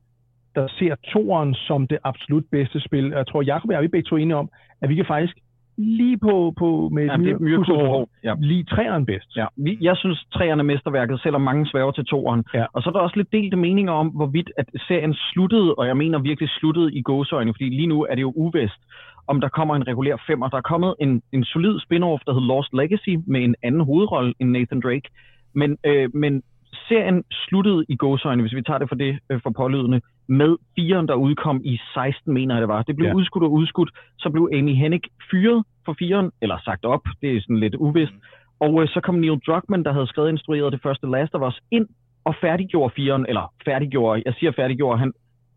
der ser toeren som det absolut bedste spil. Jeg tror, Jacob og jeg er vi begge to enige om, at vi kan faktisk lige på, på med ja, det over, ja. lige træerne bedst. Ja. Jeg synes, træerne er mesterværket, selvom mange sværger til toeren. Ja. Og så er der også lidt delte meninger om, hvorvidt at serien sluttede, og jeg mener virkelig sluttede i gåsøjne, fordi lige nu er det jo uvest, om der kommer en regulær femmer. Der er kommet en, en solid spin-off, der hedder Lost Legacy, med en anden hovedrolle end Nathan Drake. Men, øh, men serien sluttede i gåsøjne, hvis vi tager det for det øh, for pålydende, med firen, der udkom i 16, mener jeg det var. Det blev ja. udskudt og udskudt. Så blev Amy Hennig fyret for firen, eller sagt op, det er sådan lidt uvist. Og øh, så kom Neil Druckmann, der havde skrevet og instrueret det første Last of Us, ind og færdiggjorde firen, eller færdiggjorde, jeg siger færdiggjorde, han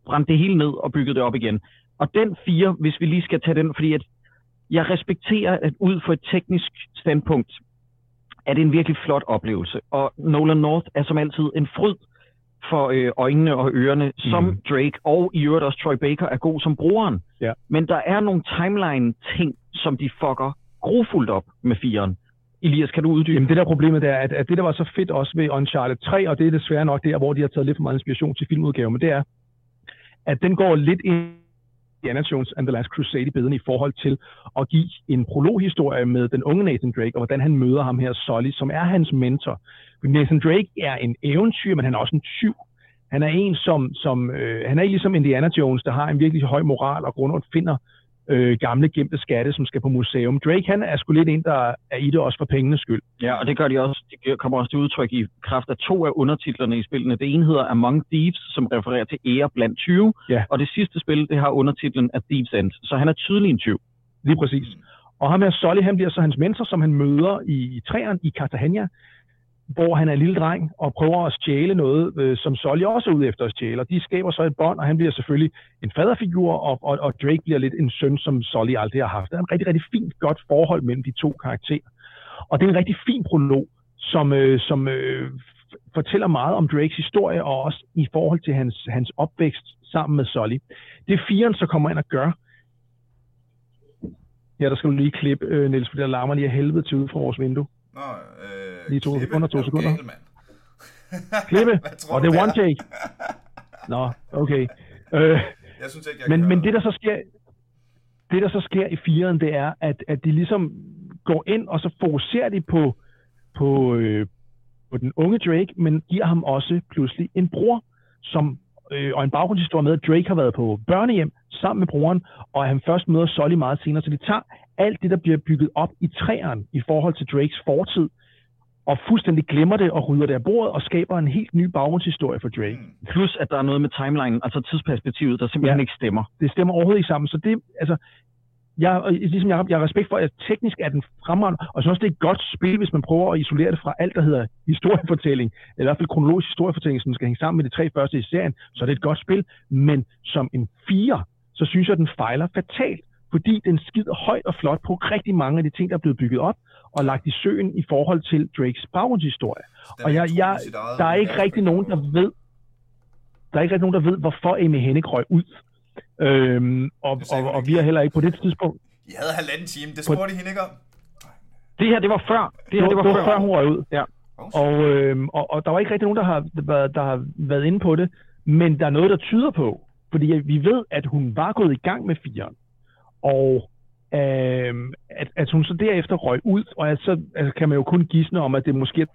brændte det hele ned og byggede det op igen. Og den fire, hvis vi lige skal tage den, fordi at jeg respekterer, at ud fra et teknisk standpunkt, er det en virkelig flot oplevelse. Og Nolan North er som altid en fryd for øh, øjnene og ørerne, mm. som Drake, og i øvrigt også Troy Baker er god som brugeren. Ja. Men der er nogle timeline-ting, som de fucker grofuldt op med firen. Elias, kan du uddybe? Jamen det der problemet er, at, at det der var så fedt også ved Uncharted 3, og det er desværre nok der, hvor de har taget lidt for meget inspiration til filmudgaven, men det er, at den går lidt ind Indiana Jones and the Last Crusade i bedene i forhold til at give en prologhistorie med den unge Nathan Drake, og hvordan han møder ham her, Sully, som er hans mentor. Nathan Drake er en eventyr, men han er også en tyv. Han er en, som, som øh, han er ligesom Indiana Jones, der har en virkelig høj moral og grund og finder øh, gamle gemte skatte, som skal på museum. Drake, han er sgu lidt en, der er i det også for pengenes skyld. Ja, og det gør de også. Det kommer også til udtryk i kraft af to af undertitlerne i spillene. Det ene hedder Among Thieves, som refererer til ære blandt 20, ja. og det sidste spil, det har undertitlen af Thieves End. Så han er tydelig en 20. Lige præcis. Og ham her Solly, han bliver så hans mentor, som han møder i, i træerne i Cartagena, hvor han er en lille dreng og prøver at stjæle noget, øh, som Solly også er ude efter at stjæle. Og de skaber så et bånd, og han bliver selvfølgelig en faderfigur, og, og, og Drake bliver lidt en søn, som Solly aldrig har haft. Der er en rigtig, rigtig fint, godt forhold mellem de to karakterer. Og det er en rigtig fin prolog, som, øh, som øh, fortæller meget om Drakes historie, og også i forhold til hans, hans opvækst sammen med Solly. Det er firen, så kommer ind og gør. Ja, der skal du lige klippe, øh, Niels, for der larmer lige af helvede til ud fra vores vindue. Nå, øh, Lige to sekunder, to sekunder. Gal, klippe, og det er one take. Nå, okay. Øh, jeg synes ikke, jeg men, men det, der så sker, det, der så sker i firen, det er, at, at de ligesom går ind, og så fokuserer de på, på, øh, på den unge Drake, men giver ham også pludselig en bror, som, øh, og en baggrundshistorie med, at Drake har været på børnehjem sammen med broren, og at han først møder Solly meget senere. Så de tager alt det, der bliver bygget op i træerne i forhold til Drakes fortid, og fuldstændig glemmer det og rydder det af bordet og skaber en helt ny baggrundshistorie for Drake. Mm. Plus, at der er noget med timeline, altså tidsperspektivet, der simpelthen ja, ikke stemmer. Det stemmer overhovedet ikke sammen. Så det, altså, jeg, ligesom jeg, jeg har respekt for, at teknisk er den fremragende, og så også det er et godt spil, hvis man prøver at isolere det fra alt, der hedder historiefortælling, eller i hvert fald kronologisk historiefortælling, som skal hænge sammen med de tre første i serien, så er det et godt spil, men som en fire, så synes jeg, at den fejler fatalt fordi den skider højt og flot på rigtig mange af de ting, der er blevet bygget op og lagt i søen i forhold til Drakes baggrundshistorie. Og jeg, jeg, der er ikke rigtig nogen, der ved, der er ikke rigtig nogen, der ved, hvorfor Amy Hennig røg ud. Øhm, og, og, og vi har heller ikke på det tidspunkt... I havde halvanden time, det spurgte I hende ikke om. Det her, det var før. Det her, det var, det var før, hun røg ud. Ja. Og, øhm, og, og der var ikke rigtig nogen, der har, været, der har været inde på det, men der er noget, der tyder på, fordi vi ved, at hun var gået i gang med firen, og øhm, at, at hun så derefter røg ud, og at så altså, kan man jo kun gisne om, at det måske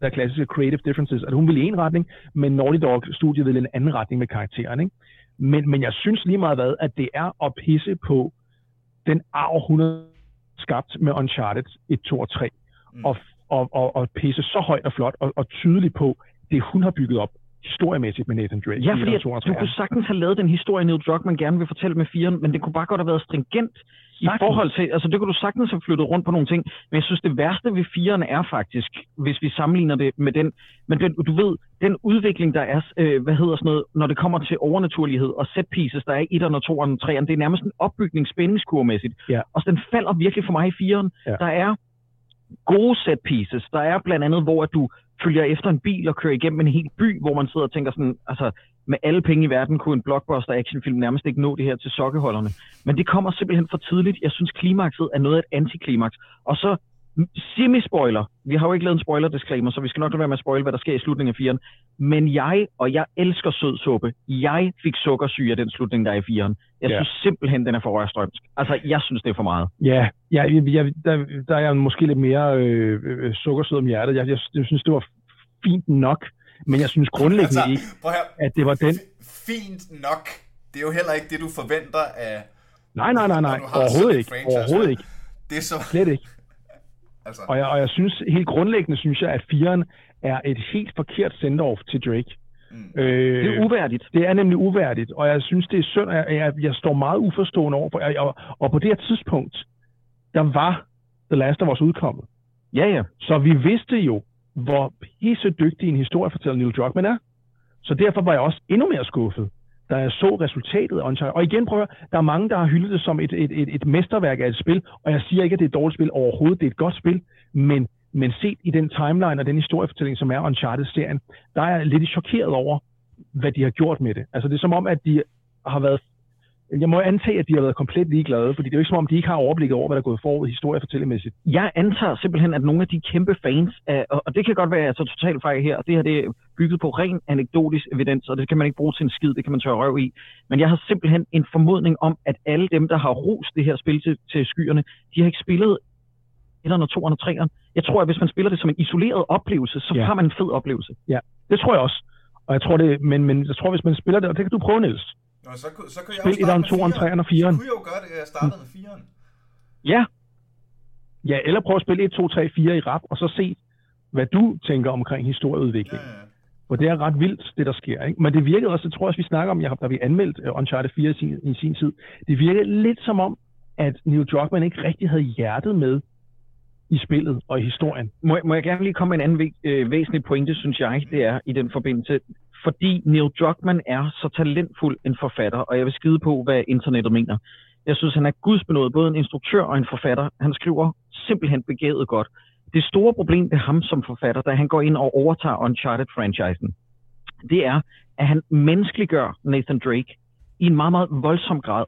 der er klassiske creative differences, at hun ville i en retning, men Naughty Dog-studiet ville i en anden retning med karakteren. Ikke? Men, men jeg synes lige meget hvad, at det er at pisse på den arv, hun har skabt med Uncharted 1, 2 og 3, Mm. og, og, og, og pisse så højt og flot og, og tydeligt på det, hun har bygget op historiemæssigt med Nathan Drake. Ja, fordi at 2 og du 3'eren. kunne sagtens have lavet den historie, Neil Druckmann gerne vil fortælle med firen, men det kunne bare godt have været stringent i Sagtens. forhold til, altså det kunne du sagtens have flyttet rundt på nogle ting, men jeg synes det værste ved firen er faktisk, hvis vi sammenligner det med den, men den, du ved, den udvikling der er, øh, hvad hedder sådan noget, når det kommer til overnaturlighed og set pieces, der er i 1'eren og 2'eren og 3'eren, det er nærmest en opbygning spændingskurmæssigt, Ja. og den falder virkelig for mig i firen. Ja. Der er gode set pieces, der er blandt andet, hvor at du følger efter en bil og kører igennem en hel by, hvor man sidder og tænker sådan, altså med alle penge i verden kunne en blockbuster actionfilm nærmest ikke nå det her til sokkeholderne. Men det kommer simpelthen for tidligt. Jeg synes, klimakset er noget af et antiklimaks. Og så semi-spoiler. Vi har jo ikke lavet en spoiler-disclaimer, så vi skal nok lade være med at spoil, hvad der sker i slutningen af firen. Men jeg, og jeg elsker sød suppe, jeg fik sukkersyge af den slutning, der er i firen. Jeg Ja. synes simpelthen, den er for rørstrømsk. Altså, jeg synes, det er for meget. Ja, ja jeg, jeg, der, der er jeg måske lidt mere øh, øh, sukkersød om hjertet. Jeg, jeg, jeg synes, det var fint nok, men jeg synes grundlæggende altså, ikke, her. at det var den... Fint nok. Det er jo heller ikke det, du forventer af... Nej, nej, nej, nej. Overhovedet ikke. franchise, Overhovedet ikke. Det er så... Slet ikke. Altså, Og jeg, og jeg synes, helt grundlæggende synes jeg, at firen er et helt forkert send-off til Drake. mm. Øh, Det er uværdigt. Det er nemlig uværdigt, og jeg synes, det er synd, at jeg, jeg står meget uforstående over for, og, og, og på det her tidspunkt, der var The Last of Us udkommet. Ja, ja. Så vi vidste jo, hvor pisse dygtig en historiefortæller Neil Druckmann er. Så derfor var jeg også endnu mere skuffet, da jeg så resultatet af Uncharted. Og igen prøver der er mange, der har hyldet det som et, et, et, et mesterværk af et spil, og jeg siger ikke, at det er et dårligt spil overhovedet, det er et godt spil, men, men set i den timeline og den historiefortælling, som er Uncharted-serien, der er jeg lidt chokeret over, hvad de har gjort med det. Altså det er som om, at de har været jeg må antage, at de har været komplet ligeglade, fordi det er jo ikke som om, de ikke har overblikket over, hvad der er gået forud historiefortællemæssigt. jeg antager simpelthen, at nogle af de kæmpe fans, af, og det kan godt være, at jeg tager totalt fejl her, og det her det er bygget på ren anekdotisk evidens, og det kan man ikke bruge til en skid, det kan man tørre røv i. Men jeg har simpelthen en formodning om, at alle dem, der har rost det her spil til, til skyerne, de har ikke spillet 1'eren og 2'eren og 3'eren. Jeg tror, at hvis man spiller det som en isoleret oplevelse, så Ja. ja. har man en fed oplevelse. Det tror jeg også. Og jeg tror det, men, men jeg tror, hvis man spiller det, og det kan du prøve, Niels. Nå, så, kunne- så kunne jeg Spil jo starte 1'eren, med 2'eren, 4'eren. 3'eren og 4'eren. Så kunne jeg jo gøre det, at jeg startede med 4'eren. Ja, Ja, eller prøv at spille 1, 2, 3, 4 i rap, og så se, hvad du tænker omkring Ja, historieudvikling. ja. For det er ret vildt, det der sker. Ikke? Men det virkede også, det tror jeg også, vi snakker om, jeg har, da vi anmeldt uh, Uncharted 4 i sin, i sin tid, det virkede lidt som om, at Neil Druckmann ikke rigtig havde hjertet med i spillet og i historien. må, jeg- må jeg gerne lige komme med en anden væ- øh, væsentlig pointe, synes jeg, det er i den forbindelse. Fordi Neil Druckmann er så talentfuld en forfatter, og jeg vil skide på, hvad internettet mener. Jeg synes, han er gudsbenået, både en instruktør og en forfatter. Han skriver simpelthen begavet godt. Det store problem ved ham som forfatter, da han går ind og overtager Uncharted-franchisen, det er, at han menneskeliggør Nathan Drake i en meget, meget voldsom grad.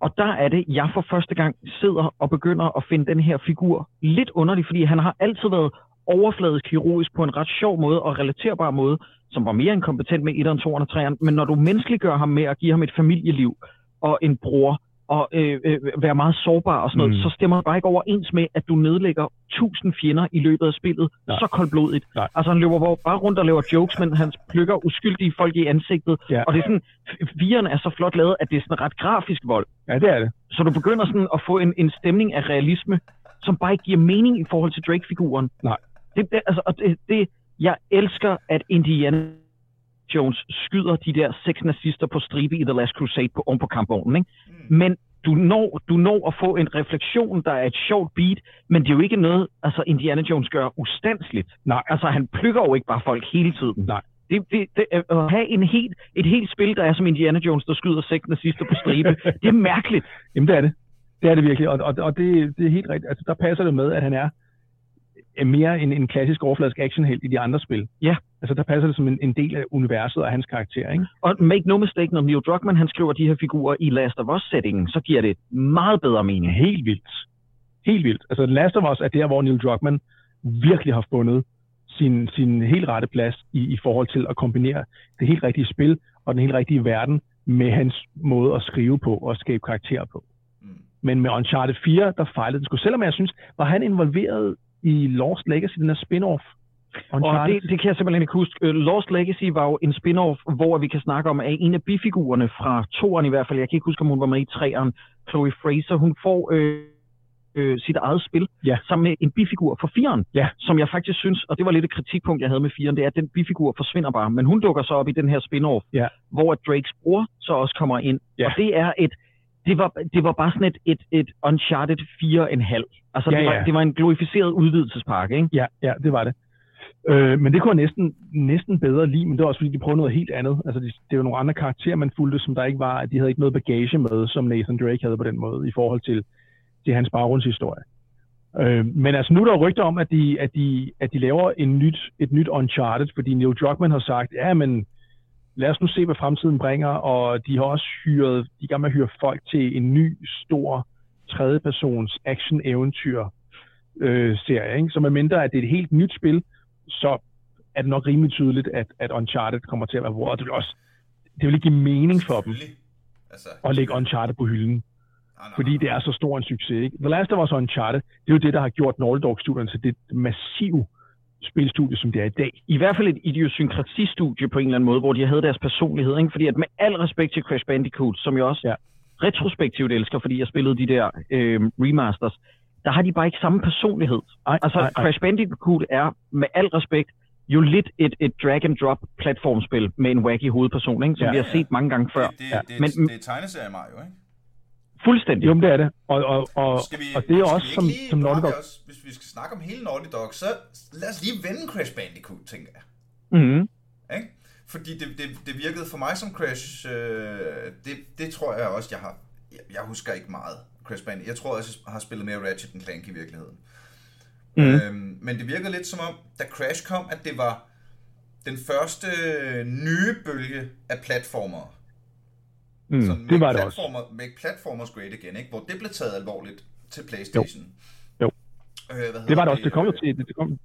Og der er det, jeg for første gang sidder og begynder at finde den her figur lidt underlig, fordi han har altid været overfladisk heroisk på en ret sjov måde og relaterbar måde, som var mere end kompetent med 1'eren, 2'eren og 3'eren. Men når du menneskeliggør ham med at give ham et familieliv og en bror, og øh, øh, være meget sårbar og sådan noget, Mm. så stemmer det bare ikke overens med, at du nedlægger tusind fjender i løbet af spillet, Nej. så koldblodigt. Nej. Altså han løber bare- rundt og laver jokes, men han plukker uskyldige folk i ansigtet, Ja. og det er sådan, fireren er så flot lavet, at det er sådan ret grafisk vold. Ja, det er det. Så du begynder sådan at få en, en stemning af realisme, som bare ikke giver mening i forhold til Drake-figuren. Nej. Det, det, altså, og det, det, jeg elsker, at Indiana Jones skyder de der seks nazister på stribe i The Last Crusade på, oven på kampvognen. Ikke? Mm. Men du når, du når at få en refleksion, der er et sjovt beat, men det er jo ikke noget, altså Indiana Jones gør ustandsligt. Nej. Altså han plukker jo ikke bare folk hele tiden. Nej. Det, det, det, at have en helt, et helt spil, der er som Indiana Jones, der skyder seks nazister på stribe, det er mærkeligt. Jamen, det er det. Det er det virkelig, og, og, og det, det er helt rigtigt. Altså, der passer det med, at han er er mere en, en klassisk overfladisk actionhelt i de andre spil. Ja. Altså, der passer det som en, en del af universet og hans karakter, ikke? Og make no mistake, når Neil Druckmann han skriver de her figurer i Last of Us-settingen, så giver det meget bedre mening. Helt vildt. Helt vildt. Altså, Last of Us er der, hvor Neil Druckmann virkelig har fundet sin, sin helt rette plads i, i forhold til at kombinere det helt rigtige spil og den helt rigtige verden med hans måde at skrive på og skabe karakterer på. Mm. Men med Uncharted 4, der fejlede den sgu. Selvom jeg synes, var han involveret i Lost Legacy, den her spin-off. Og det, det kan jeg simpelthen ikke huske. Øh, Lost Legacy var jo en spin-off, hvor vi kan snakke om, at en af bifigurerne fra toeren i hvert fald, jeg kan ikke huske, om hun var med i treeren, Chloe Fraser, hun får øh, øh, sit eget spil, ja. sammen med en bifigur fra firen, ja. som jeg faktisk synes, og det var lidt et kritikpunkt, jeg havde med firen, det er, at den bifigur forsvinder bare, men hun dukker så op i den her spin-off, ja. hvor Drakes bror så også kommer ind, ja. og det er et, det var, det var bare sådan et, et, et Uncharted 4,5. Altså, ja, det, var, ja. det var en glorificeret udvidelsespakke, ikke? Ja, ja, det var det. Øh, men det kunne jeg næsten, næsten bedre lide, men det var også fordi, de prøvede noget helt andet. Altså, det, det var nogle andre karakterer, man fulgte, som der ikke var, at de havde ikke noget bagage med, som Nathan Drake havde på den måde, i forhold til, til hans baggrundshistorie. Øh, men altså, nu er der rygter om, at de, at de, at de laver en nyt, et nyt Uncharted, fordi Neil Druckmann har sagt, ja, men lad os nu se, hvad fremtiden bringer, og de har også hyret, de med at hyre folk til en ny, stor, tredjepersons action-eventyr øh? Så med mindre, at det er et helt nyt spil, så er det nok rimelig tydeligt, at, at Uncharted kommer til at være hvor det vil også det vil ikke give mening for dem altså, at lægge Uncharted på hylden. Nej, nej, fordi det er så stor en succes. Ikke? The Last of Us Uncharted, det er jo det, der har gjort Naughty Dog-studierne til det massive spilstudie, som det er i dag. I hvert fald et idiosynkrasistudie på en eller anden måde, hvor de havde deres personlighed. Ikke? Fordi at med al respekt til Crash Bandicoot, som jeg også ja. retrospektivt elsker, fordi jeg spillede de der øh, remasters, der har de bare ikke samme personlighed. Ej, altså, ej, ej. Crash Bandicoot er med al respekt jo lidt et, et drag-and-drop platformspil med en wacky hovedperson, ikke? som ja, vi har ja. set mange gange før. Det, det, ja. det, Men, det er tegneserie Mario, ikke? Fuldstændig. Jo, det er det. Og, og, og, skal vi, og det er også som, som Naughty Dog. Også, hvis vi skal snakke om hele Naughty Dog, så lad os lige vende Crash Bandicoot, tænker jeg. Mm-hmm. Ikke? Fordi det, det, det virkede for mig som Crash, øh, det, det tror jeg også, jeg har... Jeg, jeg husker ikke meget Crash Bandicoot. Jeg tror også, jeg har spillet mere Ratchet end Clank i virkeligheden. Mm. Øhm, men det virkede lidt som om, da Crash kom, at det var den første nye bølge af platformer. Mm, så det var det også. Make platformers great again, ikke? hvor det blev taget alvorligt til Playstation. Jo, jo. Øh, det var det også. Det kom jo til, det kom,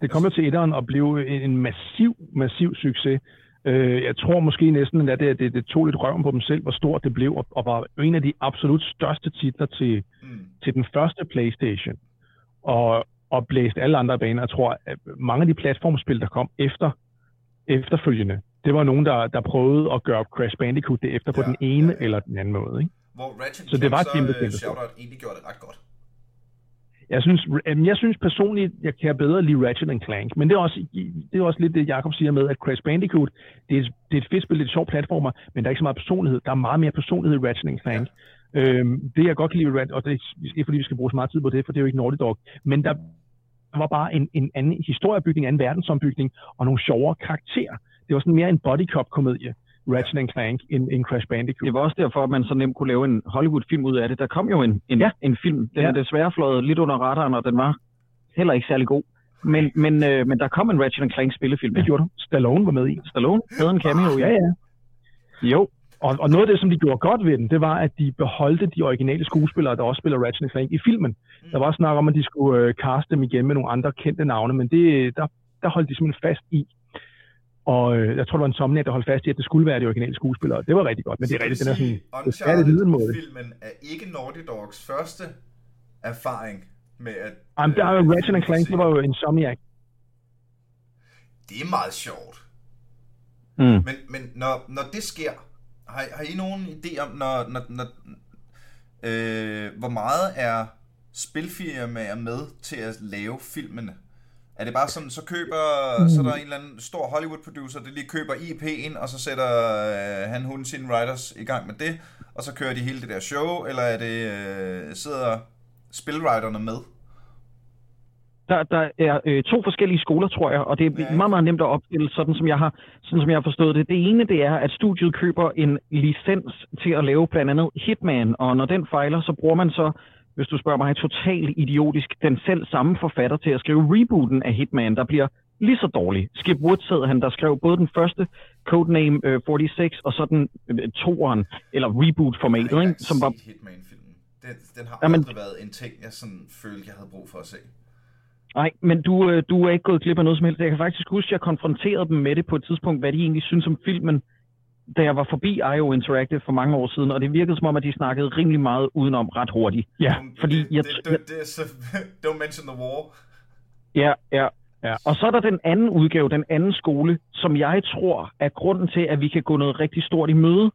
det kom jo til etteren og blev en massiv, massiv succes. Øh, jeg tror måske næsten, at det, det, det tog lidt røven på dem selv, hvor stort det blev, og, og var en af de absolut største titler til, mm. til den første Playstation. Og, og blæste alle andre baner. Jeg tror, at mange af de platformspil, der kom efter, efterfølgende, det var nogen, der, der prøvede at gøre Crash Bandicoot det efter ja, på den ene ja, ja. eller den anden måde. Ikke? Hvor Ratchet så det var så, kæmpe, kæmpe Shoutout egentlig gjorde det ret godt. Jeg synes, jeg synes personligt, jeg kan bedre lide Ratchet Clank, men det er, også, det er også lidt det, Jacob siger med, at Crash Bandicoot, det er, det er et fedt spil, det er et sjovt platformer, men der er ikke så meget personlighed. Der er meget mere personlighed i Ratchet Clank. Ja. Øhm, det jeg godt kan lide Ratchet, og det er ikke fordi, vi skal bruge så meget tid på det, for det er jo ikke Naughty Dog, men der var bare en, en anden historiebygning, en anden verdensombygning, og nogle sjovere karakterer. Det var sådan mere en body cop komedie Ratchet and Clank end, end Crash Bandicoot. Det var også derfor, at man så nemt kunne lave en Hollywood-film ud af det. Der kom jo en, en, ja. en film. Den ja. er desværre flået lidt under radaren, og den var heller ikke særlig god. Men, men, øh, men der kom en Ratchet and Clank spillefilm. Det gjorde du. Stallone var med i. Stallone havde en cameo, ja. ja. Jo, og, og noget af det, som de gjorde godt ved den, det var, at de beholdte de originale skuespillere, der også spiller Ratchet Clank i filmen. Der var snak om, at de skulle øh, caste dem igen med nogle andre kendte navne, men det, der, der holdt de simpelthen fast i, og øh, jeg tror, det var en somnig, der holdt fast i, at det skulle være de originale skuespillere. Det var rigtig godt, men det er rigtigt, den er sådan... Uncharted-filmen er ikke Naughty Dogs første erfaring med at... Jamen, der er jo Ratchet and Clank, det var jo Insomniac. Det er meget sjovt. Mm. Men, men når, når det sker, har, har I nogen idé om, når, når, når, øh, hvor meget er spilfirmaer med til at lave filmene? Er det bare sådan, så køber, mm. så er der en eller anden stor Hollywood-producer, der lige køber IP'en, og så sætter øh, han, hun, sine writers i gang med det, og så kører de hele det der show, eller er det, øh, sidder spilwriterne med? Der, der er øh, to forskellige skoler, tror jeg, og det er ja. meget, meget nemt at opstille, sådan som jeg har, sådan som jeg har forstået det. Det ene, det er, at studiet køber en licens til at lave blandt andet Hitman, og når den fejler, så bruger man så hvis du spørger mig, totalt idiotisk den selv samme forfatter til at skrive rebooten af Hitman. Der bliver lige så dårlig. Skip Woods hed han, der skrev både den første Codename øh, 46, og så den øh, toeren, eller reboot-formatet, ikke? som var Hitman-filmen. Den, den har Jamen- aldrig været en ting, jeg sådan følte, jeg havde brug for at se. Nej, men du, øh, du er ikke gået glip af noget som helst. Jeg kan faktisk huske, at jeg konfronterede dem med det på et tidspunkt, hvad de egentlig synes om filmen, da jeg var forbi IO Interactive for mange år siden, og det virkede som om, at de snakkede rimelig meget udenom ret hurtigt. Ja, fordi det, jeg- det, det, det, så, don't mention the war. Ja, ja. Ja. Og så er der den anden udgave, den anden skole, som jeg tror er grunden til, at vi kan gå noget rigtig stort i møde.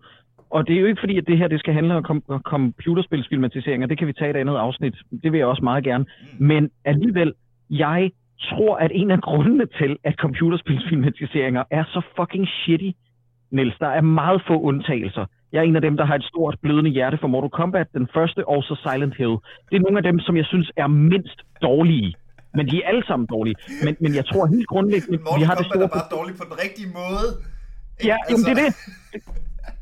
Og det er jo ikke fordi, at det her det skal handle om kom- computerspilsfilmatiseringer. Det kan vi tage i et andet afsnit. Det vil jeg også meget gerne. Men alligevel, jeg tror, at en af grundene til, at computerspilsfilmatiseringer er så fucking shitty, Niels, der er meget få undtagelser. Jeg er en af dem, der har et stort blødende hjerte for Mortal Kombat, den første, og så Silent Hill. Det er nogle af dem, som jeg synes er mindst dårlige. Men de er alle sammen dårlige. Men, men jeg tror helt grundlæggende, vi Mortal har det Kombat store... er bare dårlig på den rigtige måde. Ikke? Ja, jamen, det er det.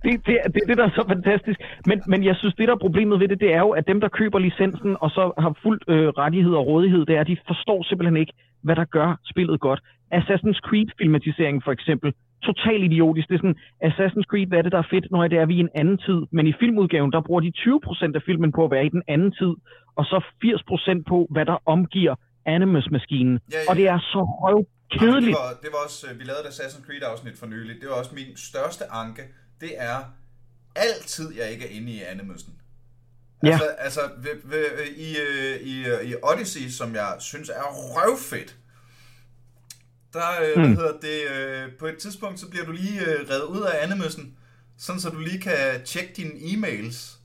Det, det, er- det er det, der er så fantastisk. Men, men jeg synes, det der er problemet ved det, det er jo, at dem, der køber licensen og så har fuldt øh, rettighed og rådighed, det er, at de forstår simpelthen ikke, hvad der gør spillet godt. Assassin's Creed-filmatiseringen for eksempel, totalt idiotisk. Det er sådan, Assassin's Creed, hvad er det, der er fedt, når det er, vi i en anden tid. Men i filmudgaven, der bruger de 20% af filmen på at være i den anden tid, og så 80% på, hvad der omgiver Animus-maskinen. Ja, ja. Og det er så røv Jamen, det, kedeligt. var, det var også, øh, vi lavede et Assassin's Creed afsnit for nylig. Det var også min største anke. Det er altid, jeg ikke er inde i animusen. Ja. Altså, altså ved, ved, i, øh, i, øh, i Odyssey, som jeg synes er røvfedt, der øh, Mm. hvad hedder det, øh, på et tidspunkt, så bliver du lige øh, reddet ud af animusen, sådan så du lige kan tjekke dine e-mails.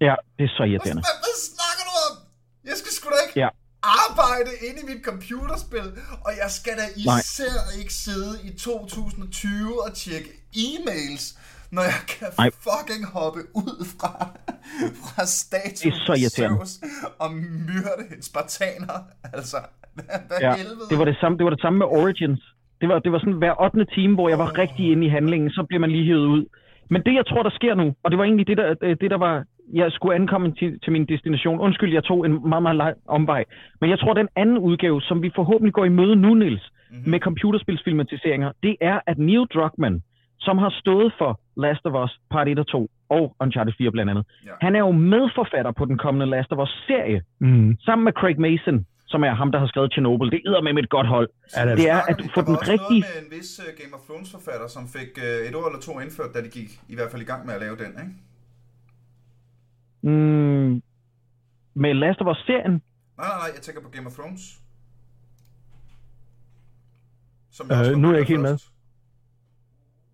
Ja, det er så irriterende. hvad, hvad snakker du om? Jeg skal sgu da ikke Ja. arbejde inde i mit computerspil, og jeg skal da især Nej. ikke sidde i 2020 og tjekke e-mails, når jeg kan Nej. fucking hoppe ud fra, fra statuen er og myrde en spartaner. Altså, hvad, Ja, helvede? det var det samme, det var det samme med Origins. Det var, det var sådan hver 8. time, hvor jeg var rigtig inde i handlingen, så bliver man lige hævet ud. Men det, jeg tror, der sker nu, og det var egentlig det, der, øh, det, der var, jeg skulle ankomme til, til min destination. Undskyld, jeg tog en meget, meget lang omvej. Men jeg tror, den anden udgave, som vi forhåbentlig går i møde nu, Nils, Mhm. mm-hmm. med computerspilsfilmatiseringer, det er, at Neil Druckmann, som har stået for Last of Us Part 1 og 2, og Uncharted 4 blandt andet, Ja. han er jo medforfatter på den kommende Last of Us-serie, Mm. sammen med Craig Mason, som er ham, der har skrevet Chernobyl. Det er med et godt hold. Ja, det er det er, at der den var også rigtige... noget med en vis uh, Game of Thrones forfatter, som fik uh, et år eller to indført, da de gik i hvert fald i gang med at lave den, ikke? Mm, med Last of Us-serien. Nej, nej, nej, jeg tænker på Game of Thrones. Som Øh, også var nu er jeg ikke helt med.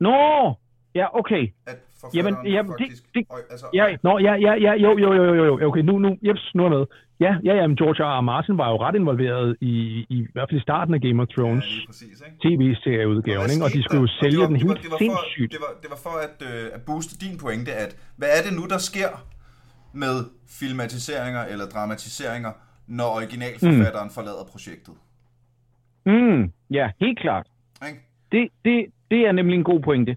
Nå! Ja, okay. At forfatteren jamen, det- faktisk... det- øj, altså, Ja, Nå, ja, ja, ja, jo, jo, jo, jo, jo, okay, nu, nu, jeps, nu er jeg med. Ja, ja, ja, men George R. R. Martin var jo ret involveret i, i, i hvert fald i starten af Game of ja, Thrones lige præcis, ikke? tv-serieudgaven, ikke? og de skulle jo? Og sælge det var- den det var- helt det var for- sindssygt. Det var, det var for at, øh, at booste din pointe, at hvad er det nu, der sker med filmatiseringer eller dramatiseringer, når originalforfatteren mm. forlader projektet? Mm, ja, helt klart. Ikke? Det, det, det er nemlig en god pointe.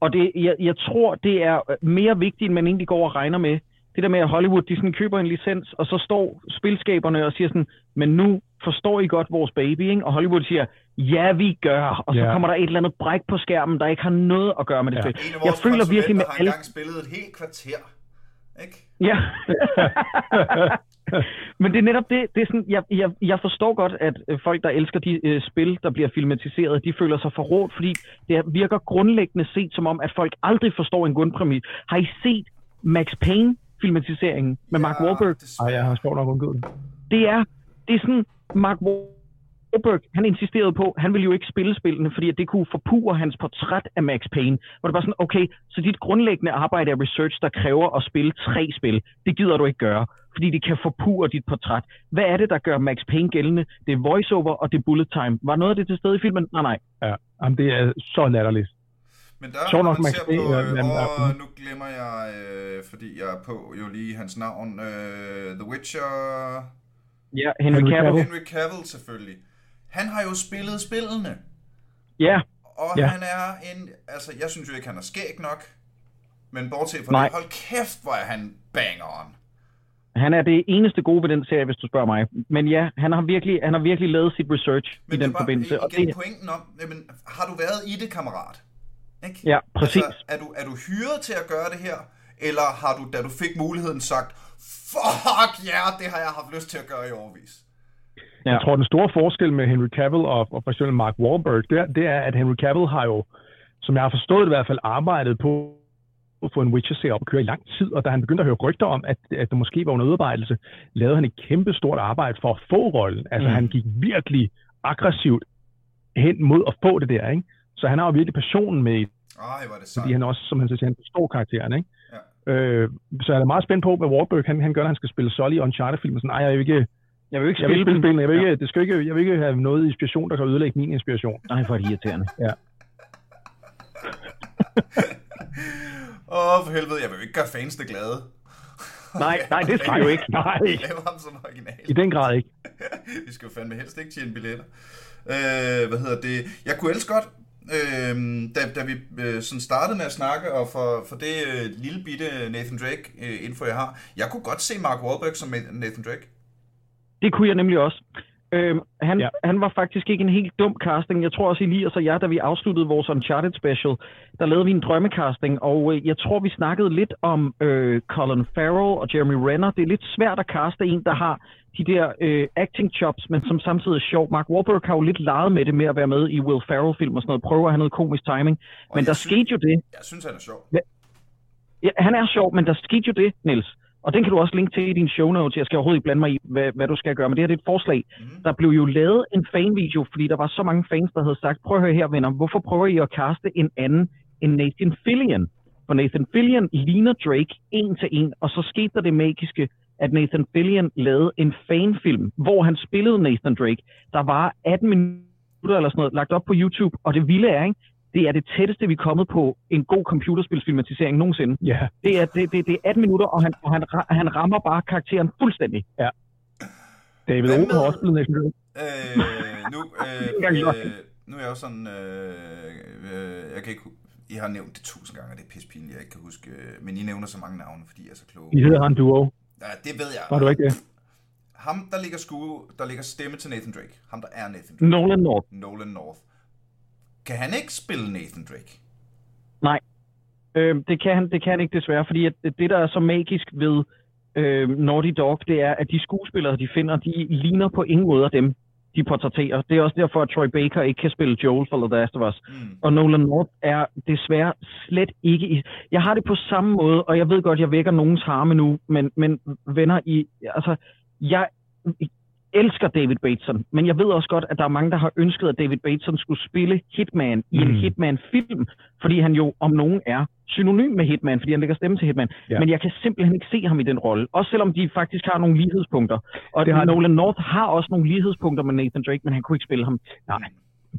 Og det, jeg, jeg tror, det er mere vigtigt, end man egentlig går og regner med. Det der med, at Hollywood de sådan køber en licens, og så står spilskaberne og siger sådan, men nu forstår I godt vores baby, ikke? Og Hollywood siger, ja, vi gør. Og så Ja. kommer der et eller andet bræk på skærmen, der ikke har noget at gøre med det Ja. spil. En af Jeg føler virkelig med har alle... engang spillet et helt kvarter. Ikke? Ja. Men det er netop det, det er sådan, jeg, jeg, jeg forstår godt, at øh, folk, der elsker de øh, spil, der bliver filmatiseret, de føler sig forrådt, fordi det virker grundlæggende set som om, at folk aldrig forstår en grundpræmis. Har I set Max Payne-filmatiseringen med Mark Wahlberg? Ej, desværre. jeg har sjovt nok undgået den. Det er, det er sådan, Mark Wahlberg, han insisterede på, han ville jo ikke spille spillene, fordi at det kunne forpure hans portræt af Max Payne. Hvor det var sådan, okay, så dit grundlæggende arbejde er research, der kræver at spille tre spil. Det gider du ikke gøre, fordi det kan forpure dit portræt. Hvad er det, der gør Max Payne gældende? Det er voiceover, og det er bullet time. Var noget af det til stede i filmen? Nej, nej. Ja, jamen, det er så latterligt. Men der, Sjovt når nok, man Max ser Payne, på, øh, og nu glemmer jeg, øh, fordi jeg er på jo lige hans navn, øh, The Witcher, Ja, Henry. Cavill. Henry Cavill selvfølgelig. Han har jo spillet spillene, Ja, og Ja. han er en, altså jeg synes jo ikke, han er skæg nok, men bortset fra Nej. det, hold kæft, hvor er han bang on. Han er det eneste gode ved den serie, hvis du spørger mig. Men ja, han har virkelig, han har virkelig lavet sit research Men i den var forbindelse. igen Og det, pointen om, jamen, har du været i det, kammerat? Ikke? ja, præcis. Altså, er, du, er du hyret til at gøre det her, eller har du, da du fik muligheden, sagt, fuck ja, yeah, det har jeg haft lyst til at gøre i overvis? Ja. Jeg tror, den store forskel med Henry Cavill og, og for eksempel Mark Wahlberg, det er, det er, at Henry Cavill har jo, som jeg har forstået det i hvert fald, arbejdet på at få en Witcher-serie op at køre i lang tid, og da han begyndte at høre rygter om, at, at der måske var under udarbejdelse, lavede han et kæmpe stort arbejde for at få rollen. Altså, Mm. han gik virkelig aggressivt hen mod at få det der, ikke? Så han har jo virkelig passionen med, i det, Ej, er det fordi sejt. han også, som han siger, han forstår karakteren, ikke? Ja. Øh, så jeg er meget spændt på, hvad Wahlberg han, han gør, når han skal spille Sully i Uncharted-filmen. Sådan, nej, jeg vil ikke, Jeg vil jo ikke jeg vil spille spillene. Jeg vil Ja. ikke, det skal ikke, jeg vil ikke have noget inspiration, der kan ødelægge min inspiration. Nej, er det irriterende. Åh, oh, for helvede, jeg vil jo ikke gøre fansene glade. Nej, nej, det skal jo ikke. nej. Lav ham som original. I den grad ikke. Vi skal jo fandme helst ikke tjene billetter. Øh, hvad hedder det? Jeg kunne ellers godt, øh, da, da vi øh, sådan startede med at snakke, og for, for det øh, lille bitte Nathan Drake øh, info, jeg har, jeg kunne godt se Mark Wahlberg som Nathan Drake. Det kunne jeg nemlig også. Øhm, han, ja. Han var faktisk ikke en helt dum casting. Jeg tror også, Elias og jeg, da vi afsluttede vores Uncharted special, der lavede vi en drømmecasting, og øh, jeg tror, vi snakkede lidt om øh, Colin Farrell og Jeremy Renner. Det er lidt svært at caste en, der har de der øh, acting chops, men som samtidig er sjov. Mark Wahlberg har jo lidt leget med det med at være med i Will Ferrell-film og sådan noget, prøve at have noget komisk timing. Og Men der synes- skete jo det, Jeg synes, han er sjov. Ja, han er sjov, men der skete jo det, Niels. Og den kan du også linke til i din show notes. Jeg skal overhovedet ikke blande mig i, hvad, hvad du skal gøre, men det her det er et forslag. Mhm. Der blev jo lavet en fanvideo, fordi der var så mange fans, der havde sagt, prøv at høre her, venner, hvorfor prøver I at kaste en anden end Nathan Fillion? For Nathan Fillion ligner Drake en til en, og så skete der det magiske, at Nathan Fillion lavede en fanfilm, hvor han spillede Nathan Drake. Der var 18 minutter eller sådan noget lagt op på YouTube, og det vilde er, ikke? Det er det tætteste, vi er kommet på en god computerspilsfilmatisering nogensinde. Ja, Det er, det, det, det er 18 minutter, og han, og han, han rammer bare karakteren fuldstændig. David Hvad med- har også Drake. Øh, nu, øh, øh, nu er jeg jo sådan, øh, øh, jeg kan ikke, I har nævnt det tusind gange, og det er pissepinligt, jeg ikke kan huske, øh, men I nævner så mange navne, fordi I er så kloge. De hedder han duo. Ja, det ved jeg. Var du ikke det? Ham, der ligger skue, der ligger stemme til Nathan Drake. Ham, der er Nathan Drake. Nolan North. Nolan North. Kan han ikke spille Nathan Drake? Øh, det, kan han, det kan han ikke desværre, fordi at det, der er så magisk ved øh, Naughty Dog, det er, at de skuespillere, de finder, de ligner på ingen måde dem, de portrætterer. Det er også derfor, at Troy Baker ikke kan spille Joel for The Last of Us. Mm. Og Nolan North er desværre slet ikke i... Jeg har det på samme måde, og jeg ved godt, jeg vækker nogens harme nu, men, men venner i... Altså, jeg elsker David Bateson, men jeg ved også godt, at der er mange, der har ønsket, at David Bateson skulle spille Hitman i en Mm. Hitman-film, fordi han jo om nogen er synonym med Hitman, fordi han lægger stemme til Hitman. Ja. Men jeg kan simpelthen ikke se ham i den rolle, også selvom de faktisk har nogle lighedspunkter. Og Det har. Nolan North har også nogle lighedspunkter med Nathan Drake, men han kunne ikke spille ham. Nej.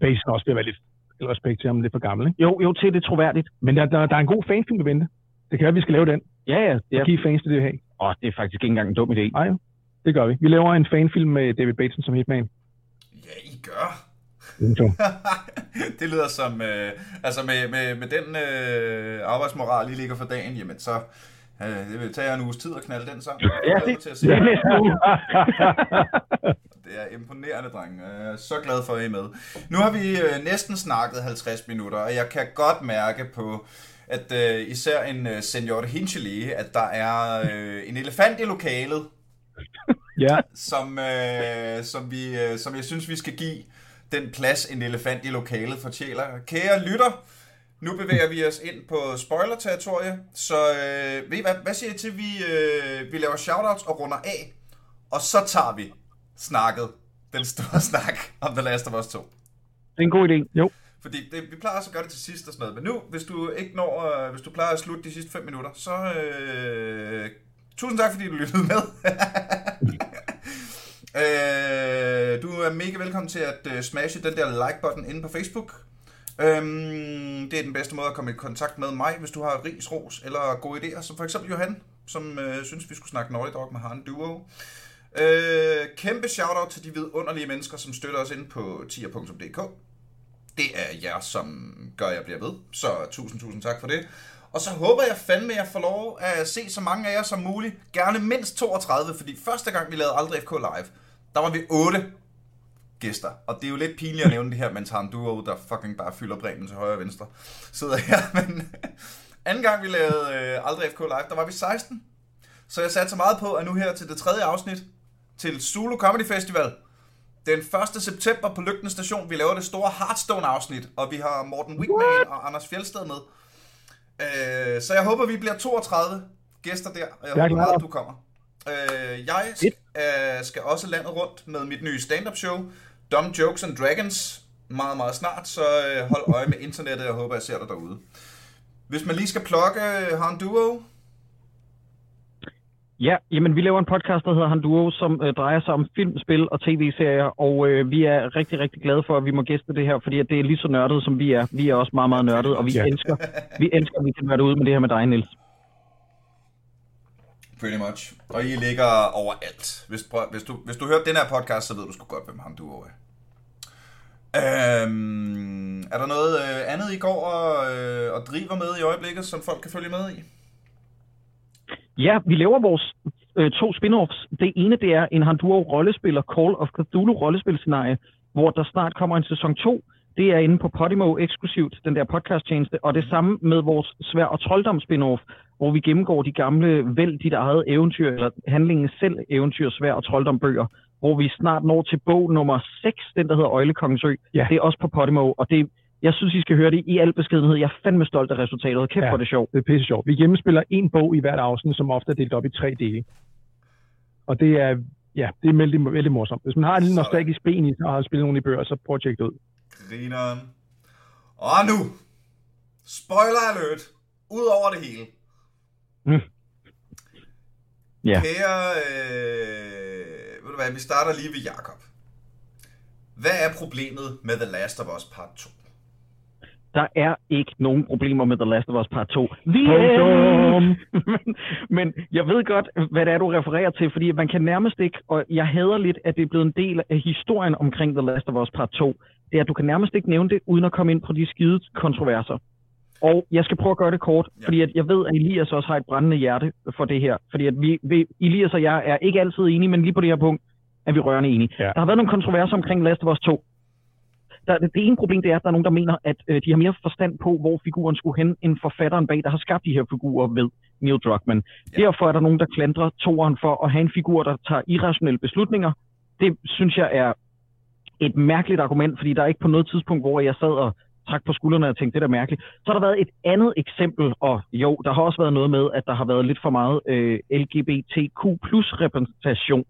Base også ved at være lidt respekt til ham, lidt for gammel, ikke? Jo, jo, til det troværdigt. Men der, der, der er en god fanfilm, der venter. Det kan være, at vi skal lave den. Ja, ja. Og give fans det, det her. Åh, det er faktisk ikke engang en dum idé. Nej. Det gør vi. Vi laver en fanfilm med David Bateson som hitman. Ja, I gør. Det lyder som, øh, altså med, med, med den øh, arbejdsmoral, I ligger for dagen, jamen så, øh, det vil tage en uges tid at knalde den sammen. Ja, det- til at se det er det. Det er imponerende, drenge. Jeg er så glad for, at I er med. Nu har vi øh, næsten snakket 50 minutter, og jeg kan godt mærke på, at øh, især en øh, senior Hinchley, at der er øh, en elefant i lokalet, ja, som, øh, som, vi, øh, som jeg synes, vi skal give den plads, en elefant i lokalet fortjener. Kære lytter, nu bevæger vi os ind på spoiler-territorie, så øh, ved I hvad, hvad siger I til, vi, øh, vi laver shoutouts og runder af, og så tager vi snakket, den store snak om The Last of Us 2. Det er en god idé. Jo. Fordi det, vi plejer også at gøre det til sidst og sådan noget. Men nu, hvis du ikke når, øh, hvis du plejer at slutte de sidste 5 minutter, så øh, tusind tak, fordi du lyttede med. øh, du er mega velkommen til at uh, smashe den der like-button inde på Facebook. Øhm, det er den bedste måde at komme i kontakt med mig, hvis du har ris, ros eller gode idéer, som for eksempel Johan, som øh, synes, vi skulle snakke Naughty Dog med Han Duo. Øh, kæmpe shoutout til de vidunderlige mennesker, som støtter os ind på tier.dk. Det er jer, som gør, at jeg bliver ved. Så tusind, tusind tak for det. Og så håber jeg fandme, at jeg får lov at se så mange af jer som muligt. Gerne mindst 32, fordi første gang vi lavede Aldrig FK Live, der var vi 8 gæster. Og det er jo lidt pinligt at nævne det her, mens har en duo, der fucking bare fylder bremen til højre og venstre, sidder her. Men anden gang vi lavede øh, Aldrig FK Live, der var vi 16. Så jeg satte så meget på, at nu her til det tredje afsnit, til Zulu Comedy Festival, den 1. september på Lygten Station, vi laver det store Hearthstone-afsnit, og vi har Morten Wigman og Anders Fjeldsted med. Øh, så jeg håber, vi bliver 32 gæster der, og jeg, jeg håber meget, du kommer. Øh, jeg øh, skal også landet rundt med mit nye stand-up show, Dumb Jokes and Dragons, meget, meget snart, så øh, hold øje med internettet, jeg håber, jeg ser dig derude. Hvis man lige skal plukke øh, Han Duo, Ja, jamen vi laver en podcast, der hedder Han Duo, som øh, drejer sig om film, spil og tv-serier, og øh, vi er rigtig, rigtig glade for, at vi må gæste det her, fordi at det er lige så nørdet, som vi er. Vi er også meget, meget nørdet, og vi ja. elsker, vi elsker, at vi kan være derude med det her med dig, Niels. Pretty much. Og I ligger overalt. Hvis, hvis, du, hvis du hører den her podcast, så ved du sgu godt, hvem Han Duo er. Øhm, er der noget øh, andet, I går og, øh, og driver med i øjeblikket, som folk kan følge med i? Ja, vi laver vores øh, to spin-offs. Det ene, det er en Handuro rollespiller, Call of Cthulhu rollespilscenarie, hvor der snart kommer en sæson 2. Det er inde på Podimo eksklusivt, den der podcasttjeneste, og det samme med vores svær og trolddom spin-off, hvor vi gennemgår de gamle vælg dit eget eventyr, eller handlingen selv eventyr, svær og trolddom bøger, hvor vi snart når til bog nummer 6, den der hedder Øjlekongens Ø. Ja. Det er også på Podimo, og det jeg synes, I skal høre det i al beskedenhed. Jeg er fandme stolt af resultatet. Kæft ja, for det sjovt. det er pisse sjovt. Vi gennemspiller en bog i hvert afsnit, som ofte er delt op i tre dele. Og det er, ja, det er vældig, vældig morsomt. Hvis man har en lille nostalgisk ben i, og har spillet nogle i bøger, så prøv at tjekke det ud. Grineren. Og nu, spoiler alert, ud over det hele. Mm. Ja. Kære, øh, ved du hvad, vi starter lige ved Jakob. Hvad er problemet med The Last of Us Part 2? Der er ikke nogen problemer med The Last of Us Part 2. Vi er... men, men jeg ved godt, hvad det er, du refererer til, fordi man kan nærmest ikke, og jeg hader lidt, at det er blevet en del af historien omkring The Last of Us Part 2, det er, at du kan nærmest ikke nævne det, uden at komme ind på de skide kontroverser. Og jeg skal prøve at gøre det kort, ja. fordi at jeg ved, at Elias også har et brændende hjerte for det her. Fordi at vi, vi, Elias og jeg er ikke altid enige, men lige på det her punkt er vi rørende enige. Ja. Der har været nogle kontroverser omkring Last of Us 2 der, det ene problem det er, at der er nogen, der mener, at øh, de har mere forstand på, hvor figuren skulle hen, end forfatteren bag, der har skabt de her figurer ved Neil Druckmann. Ja. Derfor er der nogen, der klandrer toeren for at have en figur, der tager irrationelle beslutninger. Det synes jeg er et mærkeligt argument, fordi der er ikke på noget tidspunkt, hvor jeg sad og trak på skuldrene og tænkte, det er mærkeligt. Så har der været et andet eksempel, og jo, der har også været noget med, at der har været lidt for meget øh, LGBTQ plus repræsentation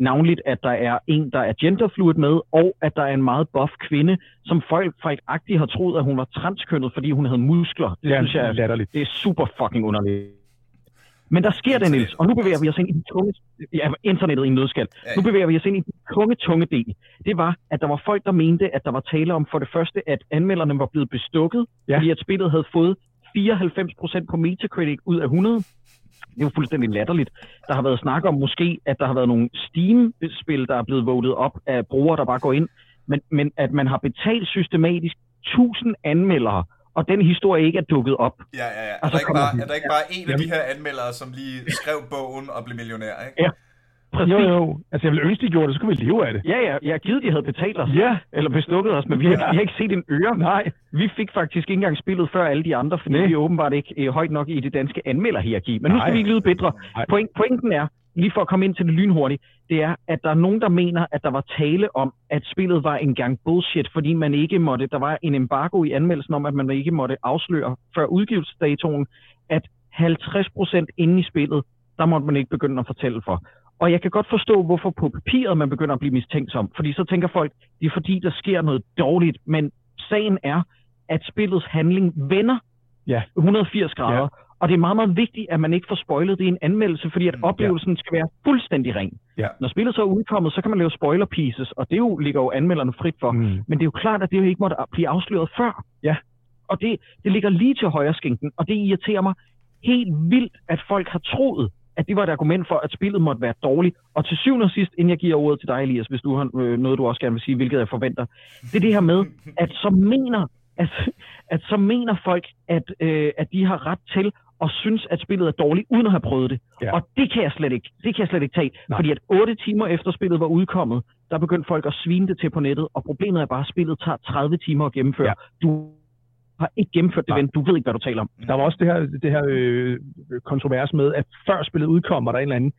navnligt at der er en, der er genderfluid med, og at der er en meget buff kvinde, som folk faktisk har troet, at hun var transkønnet, fordi hun havde muskler. Det ja, synes jeg er, det er super fucking underligt. Men der sker det, Niels, og nu bevæger vi os ind i den tunge, ja, internettet i en nødskal. Nu bevæger vi os ind i den tunge, tunge del. Det var, at der var folk, der mente, at der var tale om for det første, at anmelderne var blevet bestukket, ja. fordi at spillet havde fået 94% på Metacritic ud af 100 det er jo fuldstændig latterligt. Der har været snak om måske, at der har været nogle Steam-spil, der er blevet votet op af brugere, der bare går ind, men, men at man har betalt systematisk 1000 anmeldere, og den historie ikke er dukket op. Ja, ja, ja. Er, der, ikke bare, er der ikke bare en af de her anmeldere, som lige skrev bogen og blev millionær, ikke? Ja, Præcis. Jo, jo. Altså, jeg ville ønske, de gjorde det, så kunne vi leve af det. Ja, ja. Jeg givet, de havde betalt os. Ja. Eller bestukket os, men vi har, ja. vi har ikke set en øre. Nej. Vi fik faktisk ikke engang spillet før alle de andre, fordi Nej. vi er åbenbart ikke er højt nok i det danske anmelderhierarki. Men nu skal Nej. vi ikke lyde bedre. Point, pointen er, lige for at komme ind til det lynhurtigt, det er, at der er nogen, der mener, at der var tale om, at spillet var en gang bullshit, fordi man ikke måtte, der var en embargo i anmeldelsen om, at man ikke måtte afsløre før udgivelsesdatoen, at 50% inde i spillet, der måtte man ikke begynde at fortælle for. Og jeg kan godt forstå, hvorfor på papiret man begynder at blive mistænksom. Fordi så tænker folk, det er fordi, der sker noget dårligt. Men sagen er, at spillets handling vender ja. 180 grader. Ja. Og det er meget, meget vigtigt, at man ikke får spoilet det i en anmeldelse, fordi at mm, oplevelsen ja. skal være fuldstændig ren. Ja. Når spillet så er udkommet, så kan man lave spoiler pieces, og det jo ligger jo anmelderne frit for. Mm. Men det er jo klart, at det jo ikke måtte blive afsløret før. Ja. Og det, det ligger lige til højre skænken, og det irriterer mig helt vildt, at folk har troet, at det var et argument for, at spillet måtte være dårligt. Og til syvende og sidst, inden jeg giver ordet til dig, Elias, hvis du har øh, noget, du også gerne vil sige, hvilket jeg forventer, det er det her med, at så mener at, at så mener folk, at, øh, at de har ret til og synes, at spillet er dårligt, uden at have prøvet det. Ja. Og det kan jeg slet ikke. Det kan jeg slet ikke tage. Nej. Fordi at otte timer efter spillet var udkommet, der begyndte folk at svine det til på nettet, og problemet er bare, at spillet tager 30 timer at gennemføre. Ja. Du har ikke gennemført det, ven. Du ved ikke, hvad du taler om. Der var også det her, det her øh, kontrovers med, at før spillet udkom, var der en eller anden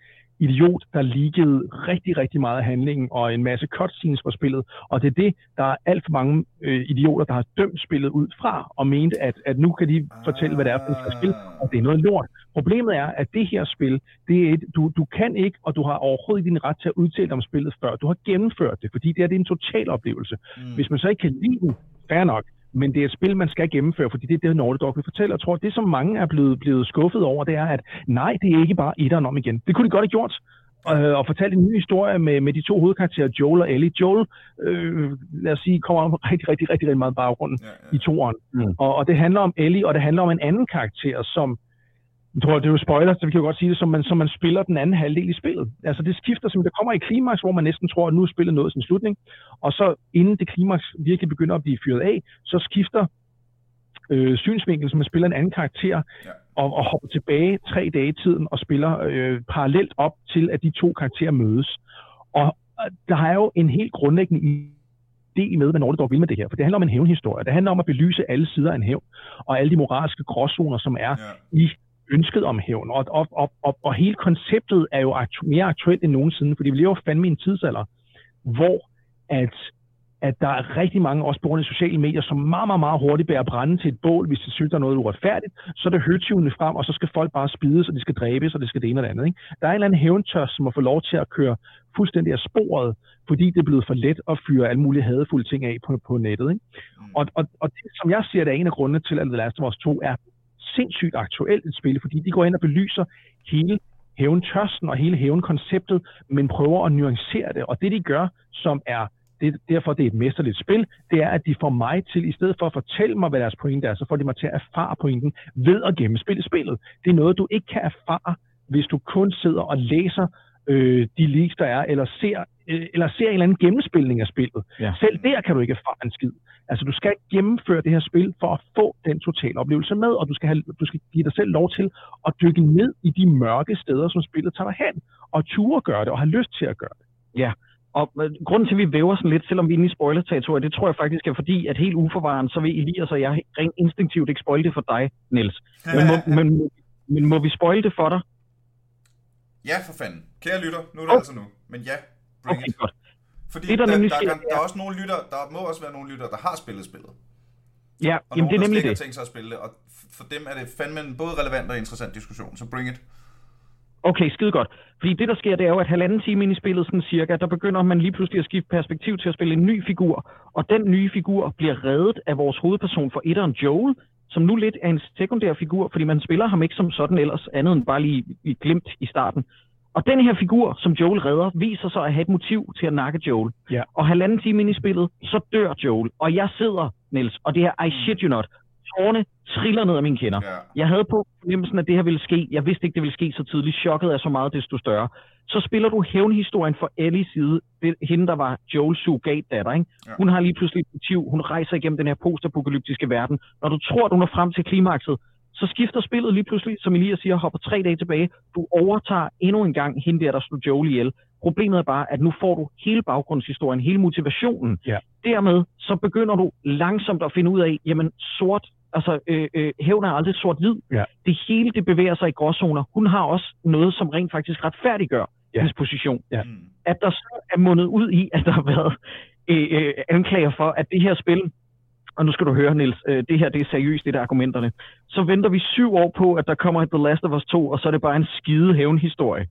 idiot, der leakede rigtig, rigtig meget af handlingen og en masse cutscenes på spillet. Og det er det, der er alt for mange øh, idioter, der har dømt spillet ud fra og mente, at, at nu kan de fortælle, hvad det er for et spil, og det er noget lort. Problemet er, at det her spil, det er et, du, du kan ikke, og du har overhovedet ikke din ret til at udtale om spillet før. Du har gennemført det, fordi det er, det er en total oplevelse. Mm. Hvis man så ikke kan lide den, fair nok, men det er et spil, man skal gennemføre, fordi det er det, Nordic Dog vil fortælle. Jeg tror, det som mange er blevet, blevet skuffet over, det er, at nej, det er ikke bare etteren om igen. Det kunne de godt have gjort, øh, og fortalt en ny historie med, med de to hovedkarakterer, Joel og Ellie. Joel, øh, lad os sige, kommer om rigtig, rigtig, rigtig, rigtig meget baggrunden ja, ja. i toeren. Mm. Og, og det handler om Ellie, og det handler om en anden karakter, som jeg tror, det er jo spoiler, så vi kan jo godt sige det, som man, som man spiller den anden halvdel i spillet. Altså det skifter, som det kommer i klimaks, hvor man næsten tror, at nu er spillet nået sin slutning. Og så inden det klimaks virkelig begynder at blive fyret af, så skifter øh, synsvinkel, som man spiller en anden karakter, ja. og, og hopper tilbage tre dage i tiden og spiller øh, parallelt op til, at de to karakterer mødes. Og øh, der er jo en helt grundlæggende idé med, hvad Nordic Dog vil med det her. For det handler om en hævnhistorie. Det handler om at belyse alle sider af en hævn, og alle de moralske gråzoner, som er ja. i ønsket om hævn. Og, og, og, og, og hele konceptet er jo aktu- mere aktuelt end nogensinde, fordi vi lever fandme i en tidsalder, hvor at, at der er rigtig mange, også på grund af sociale medier, som meget, meget, meget hurtigt bærer brænde til et bål, hvis de synes, der er noget uretfærdigt. Så er det høtyvene frem, og så skal folk bare spides, og de skal dræbes, og det skal det ene og det andet. Ikke? Der er en eller anden hævntørs, som må få lov til at køre fuldstændig af sporet, fordi det er blevet for let at fyre alle mulige hadefulde ting af på, på nettet. Ikke? Mm. Og, og, og det, som jeg siger, det er en af grundene til, at The Last of Us 2 er sindssygt aktuelt et spil, fordi de går ind og belyser hele hævntørsten og hele hævnkonceptet, men prøver at nuancere det. Og det de gør, som er det, derfor det er et mesterligt spil, det er, at de får mig til, i stedet for at fortælle mig, hvad deres pointe er, så får de mig til at erfare pointen ved at gennemspille spillet. Det er noget, du ikke kan erfare, hvis du kun sidder og læser øh, de leaks, der er, eller ser, eller ser en eller anden gennemspilning af spillet. Ja. Selv der kan du ikke erfare en skid. Altså, du skal gennemføre det her spil for at få den totale oplevelse med, og du skal, have, du skal give dig selv lov til at dykke ned i de mørke steder, som spillet tager dig hen, og ture gøre det, og have lyst til at gøre det. Ja, og øh, grunden til, at vi væver sådan lidt, selvom vi er inde i spoiler det tror jeg faktisk er fordi, at helt uforvaren, så vil Elias og jeg rent instinktivt ikke spoil det for dig, Niels. Men må, men, men må vi spoil det for dig? Ja, for fanden. Kære lytter, nu er det oh. altså nu. Men ja, bring okay, it. Godt. Fordi det, der, der, der, kan, der er også nogle lytter, der må også være nogle lytter, der har spillet spillet. Ja, og jamen, nogen, det er nemlig det. tænkt sig at spille det, og for dem er det fandme en både relevant og interessant diskussion, så bring it. Okay, skide godt. Fordi det, der sker, det er jo, at halvanden time ind i spillet, sådan cirka, der begynder man lige pludselig at skifte perspektiv til at spille en ny figur. Og den nye figur bliver reddet af vores hovedperson for etteren Joel, som nu lidt er en sekundær figur, fordi man spiller ham ikke som sådan ellers, andet end bare lige i glimt i starten. Og den her figur, som Joel redder, viser sig at have et motiv til at nakke Joel. Ja. Og halvanden time ind i spillet, så dør Joel. Og jeg sidder, Niels, og det her, I shit you not, tårne triller ned af mine kinder. Ja. Jeg havde på fornemmelsen, at det her ville ske. Jeg vidste ikke, det ville ske så tidligt. Chokket er så meget, desto større. Så spiller du hævnhistorien for Ellies side. Det, hende, der var Joels surrogat-datter. Ikke? Ja. Hun har lige pludselig et motiv. Hun rejser igennem den her postapokalyptiske verden. Når du tror, at hun er frem til klimakset, så skifter spillet lige pludselig, som Elias siger, hopper tre dage tilbage. Du overtager endnu en gang hende der, der slog Joel ihjel. Problemet er bare, at nu får du hele baggrundshistorien, hele motivationen. Ja. Dermed så begynder du langsomt at finde ud af, jamen sort, altså øh, øh, hævn er aldrig sort-hvid. Ja. Det hele, det bevæger sig i gråzoner. Hun har også noget, som rent faktisk retfærdiggør ja. hendes position. Ja. At der så er mundet ud i, at der har været øh, øh, anklager for, at det her spil og nu skal du høre, Nils, øh, det her det er seriøst, det der argumenterne. Så venter vi syv år på, at der kommer The Last of Us 2, og så er det bare en skide hævnhistorie.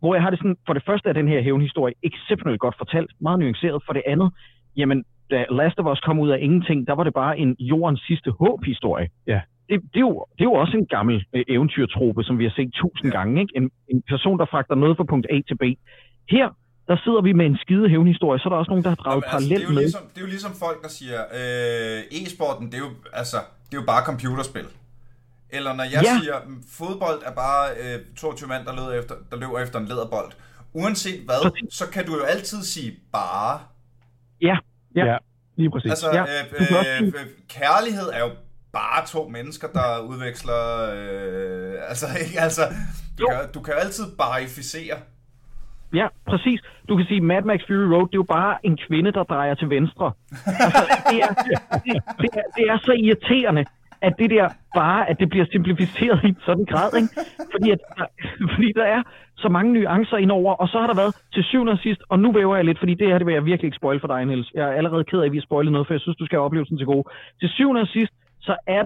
Hvor jeg har det sådan, for det første er den her hævnhistorie exceptionelt godt fortalt, meget nuanceret. For det andet, jamen, da Last of Us kom ud af ingenting, der var det bare en jordens sidste håb-historie. Ja. Det, det, er jo, det er jo også en gammel øh, eventyrtrope, som vi har set tusind ja. gange. Ikke? En, en person, der fragter noget fra punkt A til B. Her der sidder vi med en skide hævnhistorie, så er der også nogen, der har draget Jamen, altså, parallelt det er med. Ligesom, det er jo ligesom folk, der siger, øh, e-sporten, det er, jo, altså, det er jo bare computerspil. Eller når jeg ja. siger, mm, fodbold er bare øh, 22 mand, der, løber efter, der løber efter en læderbold. Uanset hvad, så kan du jo altid sige bare. Ja, ja. ja. lige præcis. Altså, ja. øh, også øh, øh, kærlighed er jo bare to mennesker, der udveksler... Øh, altså, ikke? Altså, du, Jo. kan, du kan jo altid barificere. Ja, præcis. Du kan sige, Mad Max Fury Road, det er jo bare en kvinde, der drejer til venstre. Altså, det, er, det, det, er, det er så irriterende, at det der bare, at det bliver simplificeret i en sådan grad, ikke? Fordi, at, der- fordi der er så mange nuancer indover, og så har der været til syvende og sidst, og nu væver jeg lidt, fordi det her, det vil jeg virkelig ikke spoil for dig, Niels. Jeg er allerede ked af, at vi har spoilet noget, for jeg synes, du skal have oplevelsen til gode. Til syvende og sidst, så er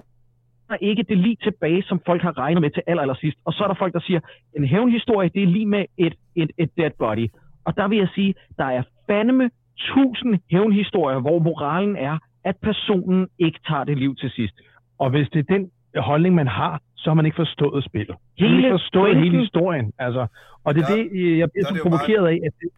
ikke det lige tilbage, som folk har regnet med til aller, aller sidst. Og så er der folk, der siger, en hævnhistorie, det er lige med et, et, et dead body. Og der vil jeg sige, der er fandeme tusind hævnhistorier, hvor moralen er, at personen ikke tager det liv til sidst. Og hvis det er den holdning, man har, så har man ikke forstået spillet. Man Hele ikke forstået pointen- hele historien. Altså, og det er Ja, det, jeg bliver så er provokeret af, at, det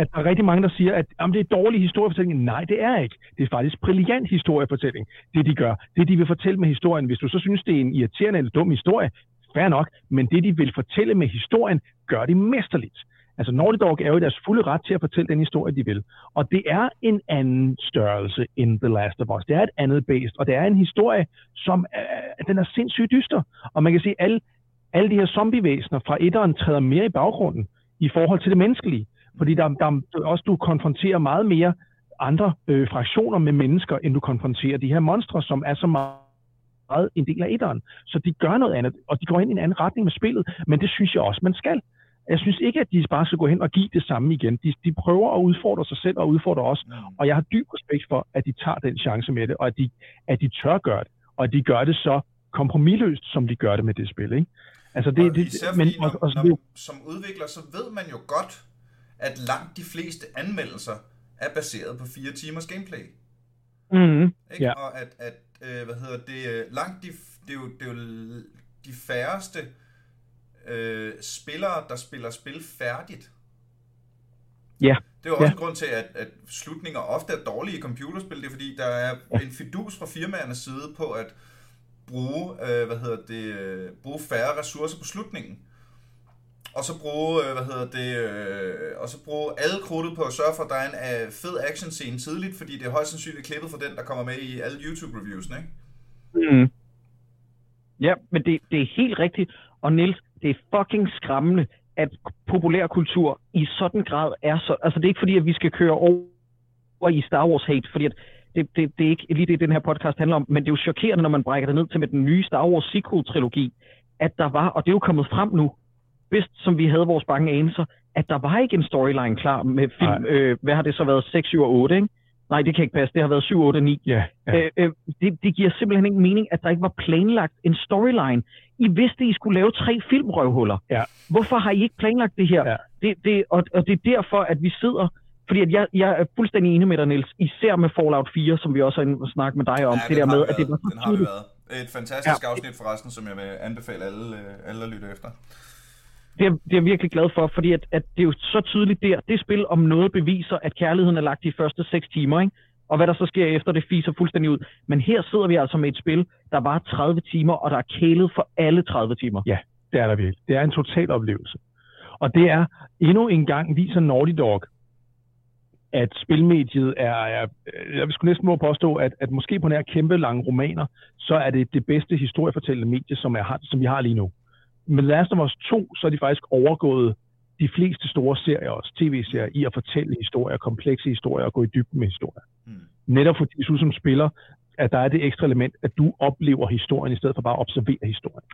at der er rigtig mange, der siger, at jamen, det er dårlig historiefortælling. Nej, det er ikke. Det er faktisk brilliant historiefortælling, det de gør. Det, de vil fortælle med historien. Hvis du så synes, det er en irriterende eller dum historie, fair nok, men det, de vil fortælle med historien, gør de mesterligt. Altså Naughty Dog er jo i deres fulde ret til at fortælle den historie, de vil. Og det er en anden størrelse end The Last of Us. Det er et andet based, og det er en historie, som øh, den er sindssygt dyster. Og man kan sige, at alle, alle de her zombievæsener fra etteren træder mere i baggrunden i forhold til det menneskelige. Fordi der, der også du konfronterer meget mere andre øh, fraktioner med mennesker, end du konfronterer de her monstre, som er så meget en del af etteren. Så de gør noget andet, og de går ind i en anden retning med spillet, men det synes jeg også, man skal. Jeg synes ikke, at de bare skal gå hen og give det samme igen. De, de prøver at udfordre sig selv og udfordre os, Mm. og jeg har dyb respekt for, at de tager den chance med det, og at de, at de tør gøre det, og at de gør det så kompromilløst, som de gør det med det spil. Ikke? Altså det, og det, især men, fordi, når, og, og, når, det, som udvikler, så ved man jo godt, at langt de fleste anmeldelser er baseret på fire timers gameplay. Mm-hmm. Ikke? Ja. Og at, at øh, hvad hedder det, øh, langt de, det, er jo, det er jo de færreste øh, spillere, der spiller spil færdigt. Ja. Det er jo Ja. også en grund til, at, at slutninger ofte er dårlige i computerspil. Det er fordi, der er en fidus fra firmaernes side på at bruge, øh, hvad hedder det, øh, bruge færre ressourcer på slutningen. Og så bruge, øh, hvad hedder det, øh, og så bruge alle krudtet på at sørge for, at der er en øh, fed action scene tidligt, fordi det er højst sandsynligt klippet fra den, der kommer med i alle YouTube-reviewsene, ikke? Mm. Ja, men det, det er helt rigtigt. Og Niels, det er fucking skræmmende, at populærkultur i sådan grad er så... Altså, det er ikke fordi, at vi skal køre over i Star Wars hate, fordi at det, det, det er ikke lige det, den her podcast handler om, men det er jo chokerende, når man brækker det ned til med den nye Star Wars sequel-trilogi, at der var, og det er jo kommet frem nu, bedst som vi havde vores bange anelser, at der var ikke en storyline klar med film, øh, hvad har det så været, 6, 7 og 8, ikke? Nej, det kan ikke passe, det har været 7, 8 og 9. ja, ja. Øh, øh, det, det giver simpelthen ingen mening, at der ikke var planlagt en storyline. I vidste, I skulle lave tre filmrøvhuller. Ja. Hvorfor har I ikke planlagt det her? Ja. Det, det, og, og det er derfor, at vi sidder... Fordi at jeg, jeg er fuldstændig enig med dig, Niels. Især med Fallout 4, som vi også har snakket med dig om. Ja, det der har med, vi at det var været. så Den har vi været. Et fantastisk Ja. afsnit forresten, som jeg vil anbefale alle, alle at lytte efter. Det er, det er jeg virkelig glad for, fordi at, at det er jo så tydeligt der. Det spil om noget beviser, at kærligheden er lagt de første 6 timer, ikke? Og hvad der så sker efter, det fiser fuldstændig ud. Men her sidder vi altså med et spil, der var 30 timer, og der er kælet for alle 30 timer. Ja, Det er der virkelig. Det er en total oplevelse. Og det er endnu en gang viser Naughty Dog, at spilmediet er, er jeg vil sgu næsten må påstå, at, at måske på nær kæmpe lange romaner, så er det det bedste historiefortællende medie, som, er, som vi har lige nu. Med Last of Us 2, så er de faktisk overgået de fleste store serier, også tv-serier, i at fortælle historier, komplekse historier og gå i dybden med historier. Hmm. Netop fordi du som spiller, at der er det ekstra element, at du oplever historien, i stedet for bare at observere historien.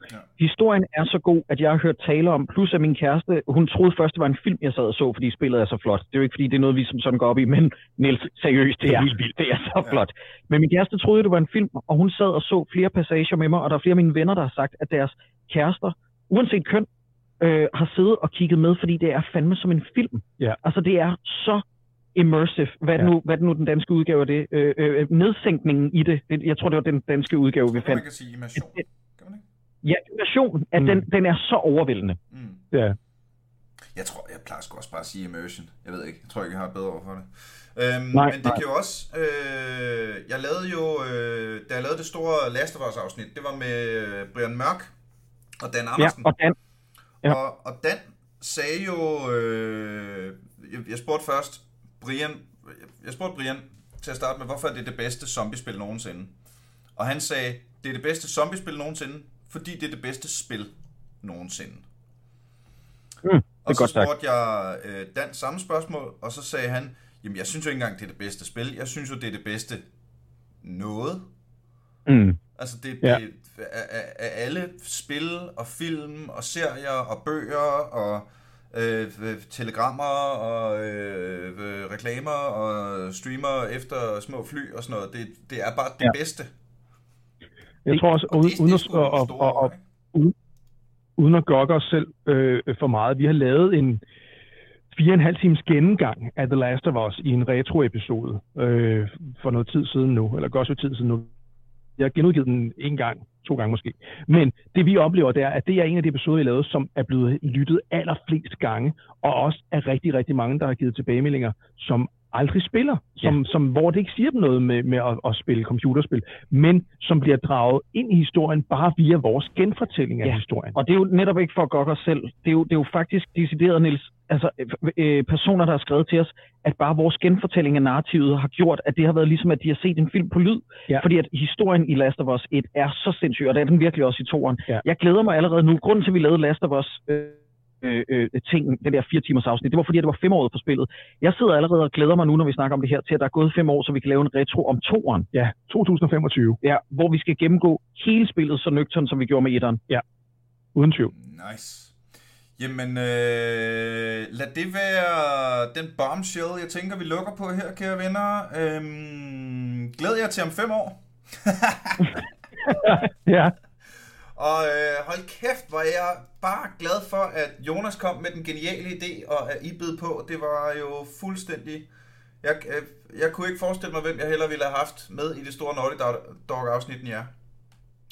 Historien er så god, at jeg har hørt tale om, plus at min kæreste, hun troede først, det var en film, jeg sad og så, fordi spillet er så flot. Det er jo ikke, fordi det er noget, vi som sådan går op i, men Niels, seriøst, det er helt vildt. Det er så Ja. flot. Men min kæreste troede, det var en film, og hun sad og så flere passager med mig, og der er flere af mine venner, der har sagt, at deres kærester, uanset køn, øh, har siddet og kigget med, fordi det er fandme som en film. Ja. Altså, det er så immersive. Hvad er, det Ja. nu, hvad er det nu den danske udgave af det? Øh, øh, nedsænkningen i det. Jeg tror, det var den danske udgave, vi fandt. man kan sige immersion. Kan man ikke? Ja, immersion, at Mm. den, den er så overvældende. Mm. Ja. Jeg tror, jeg plejer sgu også bare at sige immersion. Jeg ved ikke. Jeg tror ikke, jeg har et bedre ord for det. Øhm, Nej, men det nej. kan jo også... Øh, jeg lavede jo... Øh, da jeg lavede det store Last of Us afsnit, det var med øh, Brian Mørk og Dan Ja, Andersen. og Dan, Ja. Og, og Dan sagde jo... Øh, jeg, jeg spurgte først Brian... Jeg spurgte Brian, til at starte med, hvorfor er det det bedste zombiespil nogensinde? Og han sagde, det er det bedste zombiespil nogensinde, fordi det er det bedste spil nogensinde. Mm, og så spurgte jeg øh, Dan samme spørgsmål, og så sagde han, jamen jeg synes jo ikke engang, det er det bedste spil. Jeg synes jo, det er det bedste noget. Mm. Altså det, Ja. det af, alle spil og film og serier og bøger og øh, telegrammer og øh, øh, reklamer og streamer efter små fly og sådan noget. Det, det er bare det Ja. bedste. Jeg tror også, Og uden, uden, og, og, og, ikke? uden at gokke os selv øh, for meget, vi har lavet en fire og en halv times gennemgang af The Last of Us i en retro-episode øh, for noget tid siden nu, eller godt så tid siden nu. Jeg har genudgivet den en gang, to gange måske. Men det vi oplever, det er, at det er en af de episoder, vi lavede, som er blevet lyttet allerflest gange, og også af rigtig, rigtig mange, der har givet tilbagemeldinger, som aldrig spiller, som, ja. som, hvor det ikke siger dem noget med, med at, at spille computerspil, men som bliver draget ind i historien bare via vores genfortælling af Ja. historien. Og det er jo netop ikke for at gokke os selv. Det er jo, det er jo faktisk decideret, Niels, altså øh, personer, der har skrevet til os, at bare vores genfortælling af narrativet har gjort, at det har været ligesom, at de har set en film på lyd. Ja. Fordi at historien i Last of Us 1 er så sindssyg, og det er den virkelig også i toeren. Ja. Jeg glæder mig allerede nu. Grunden til, at vi lavede Last of Us øh, øh, øh, ting, den der fire timers afsnit, det var fordi, at det var fem år på spillet. Jeg sidder allerede og glæder mig nu, når vi snakker om det her, til at der er gået fem år, så vi kan lave en retro om toeren. Ja, 2025, Ja, hvor vi skal gennemgå hele spillet så nøgtern, som vi gjorde med etteren. uden tvivl. Nice. Jamen, øh, lad det være den bombshell, jeg tænker, vi lukker på her, kære venner. Øhm, glæder jeg til om fem år. ja, Og øh, hold kæft, var jeg bare glad for, at Jonas kom med den geniale idé, og at I bed på. Det var jo fuldstændig... Jeg, øh, jeg kunne ikke forestille mig, hvem jeg heller ville have haft med i det store Naughty Dog-afsnit end jer.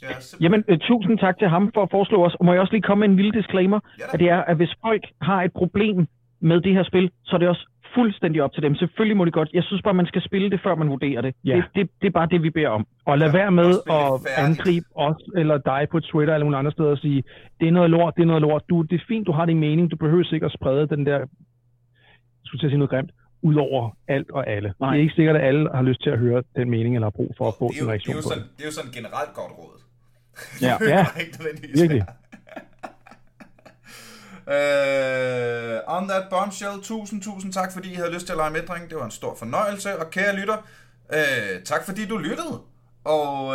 Ja. Jamen, øh, tusind tak til ham for at foreslå os. Og må jeg også lige komme med en lille disclaimer? Ja da. At det er, at hvis folk har et problem med det her spil, så er det også fuldstændig op til dem. Selvfølgelig må de godt. Jeg synes bare, man skal spille det, før man vurderer det. Ja. Det, det, det er bare det, vi beder om. og lad Ja, være med at angribe os eller dig på Twitter eller nogen andre steder og sige, det er noget lort, det er noget lort. Du, det er fint, du har din mening. Du behøver ikke at sprede den der, jeg skulle til at sige noget grimt, ud over alt og alle. Nej. Det er ikke sikkert, at alle har lyst til at høre den mening eller har brug for at få en det, er reaktion jo på sådan, det. det er jo sådan generelt godt råd. Ja. Ja, er ikke virkelig. Uh, on that bombshell, tusind, tusind tak, fordi I havde lyst til at lege med, drenge. Det var en stor fornøjelse. Og kære lytter, uh, tak fordi du lyttede. Og uh,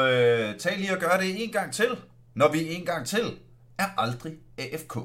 tag lige og gør det en gang til, når vi en gang til er aldrig AFK.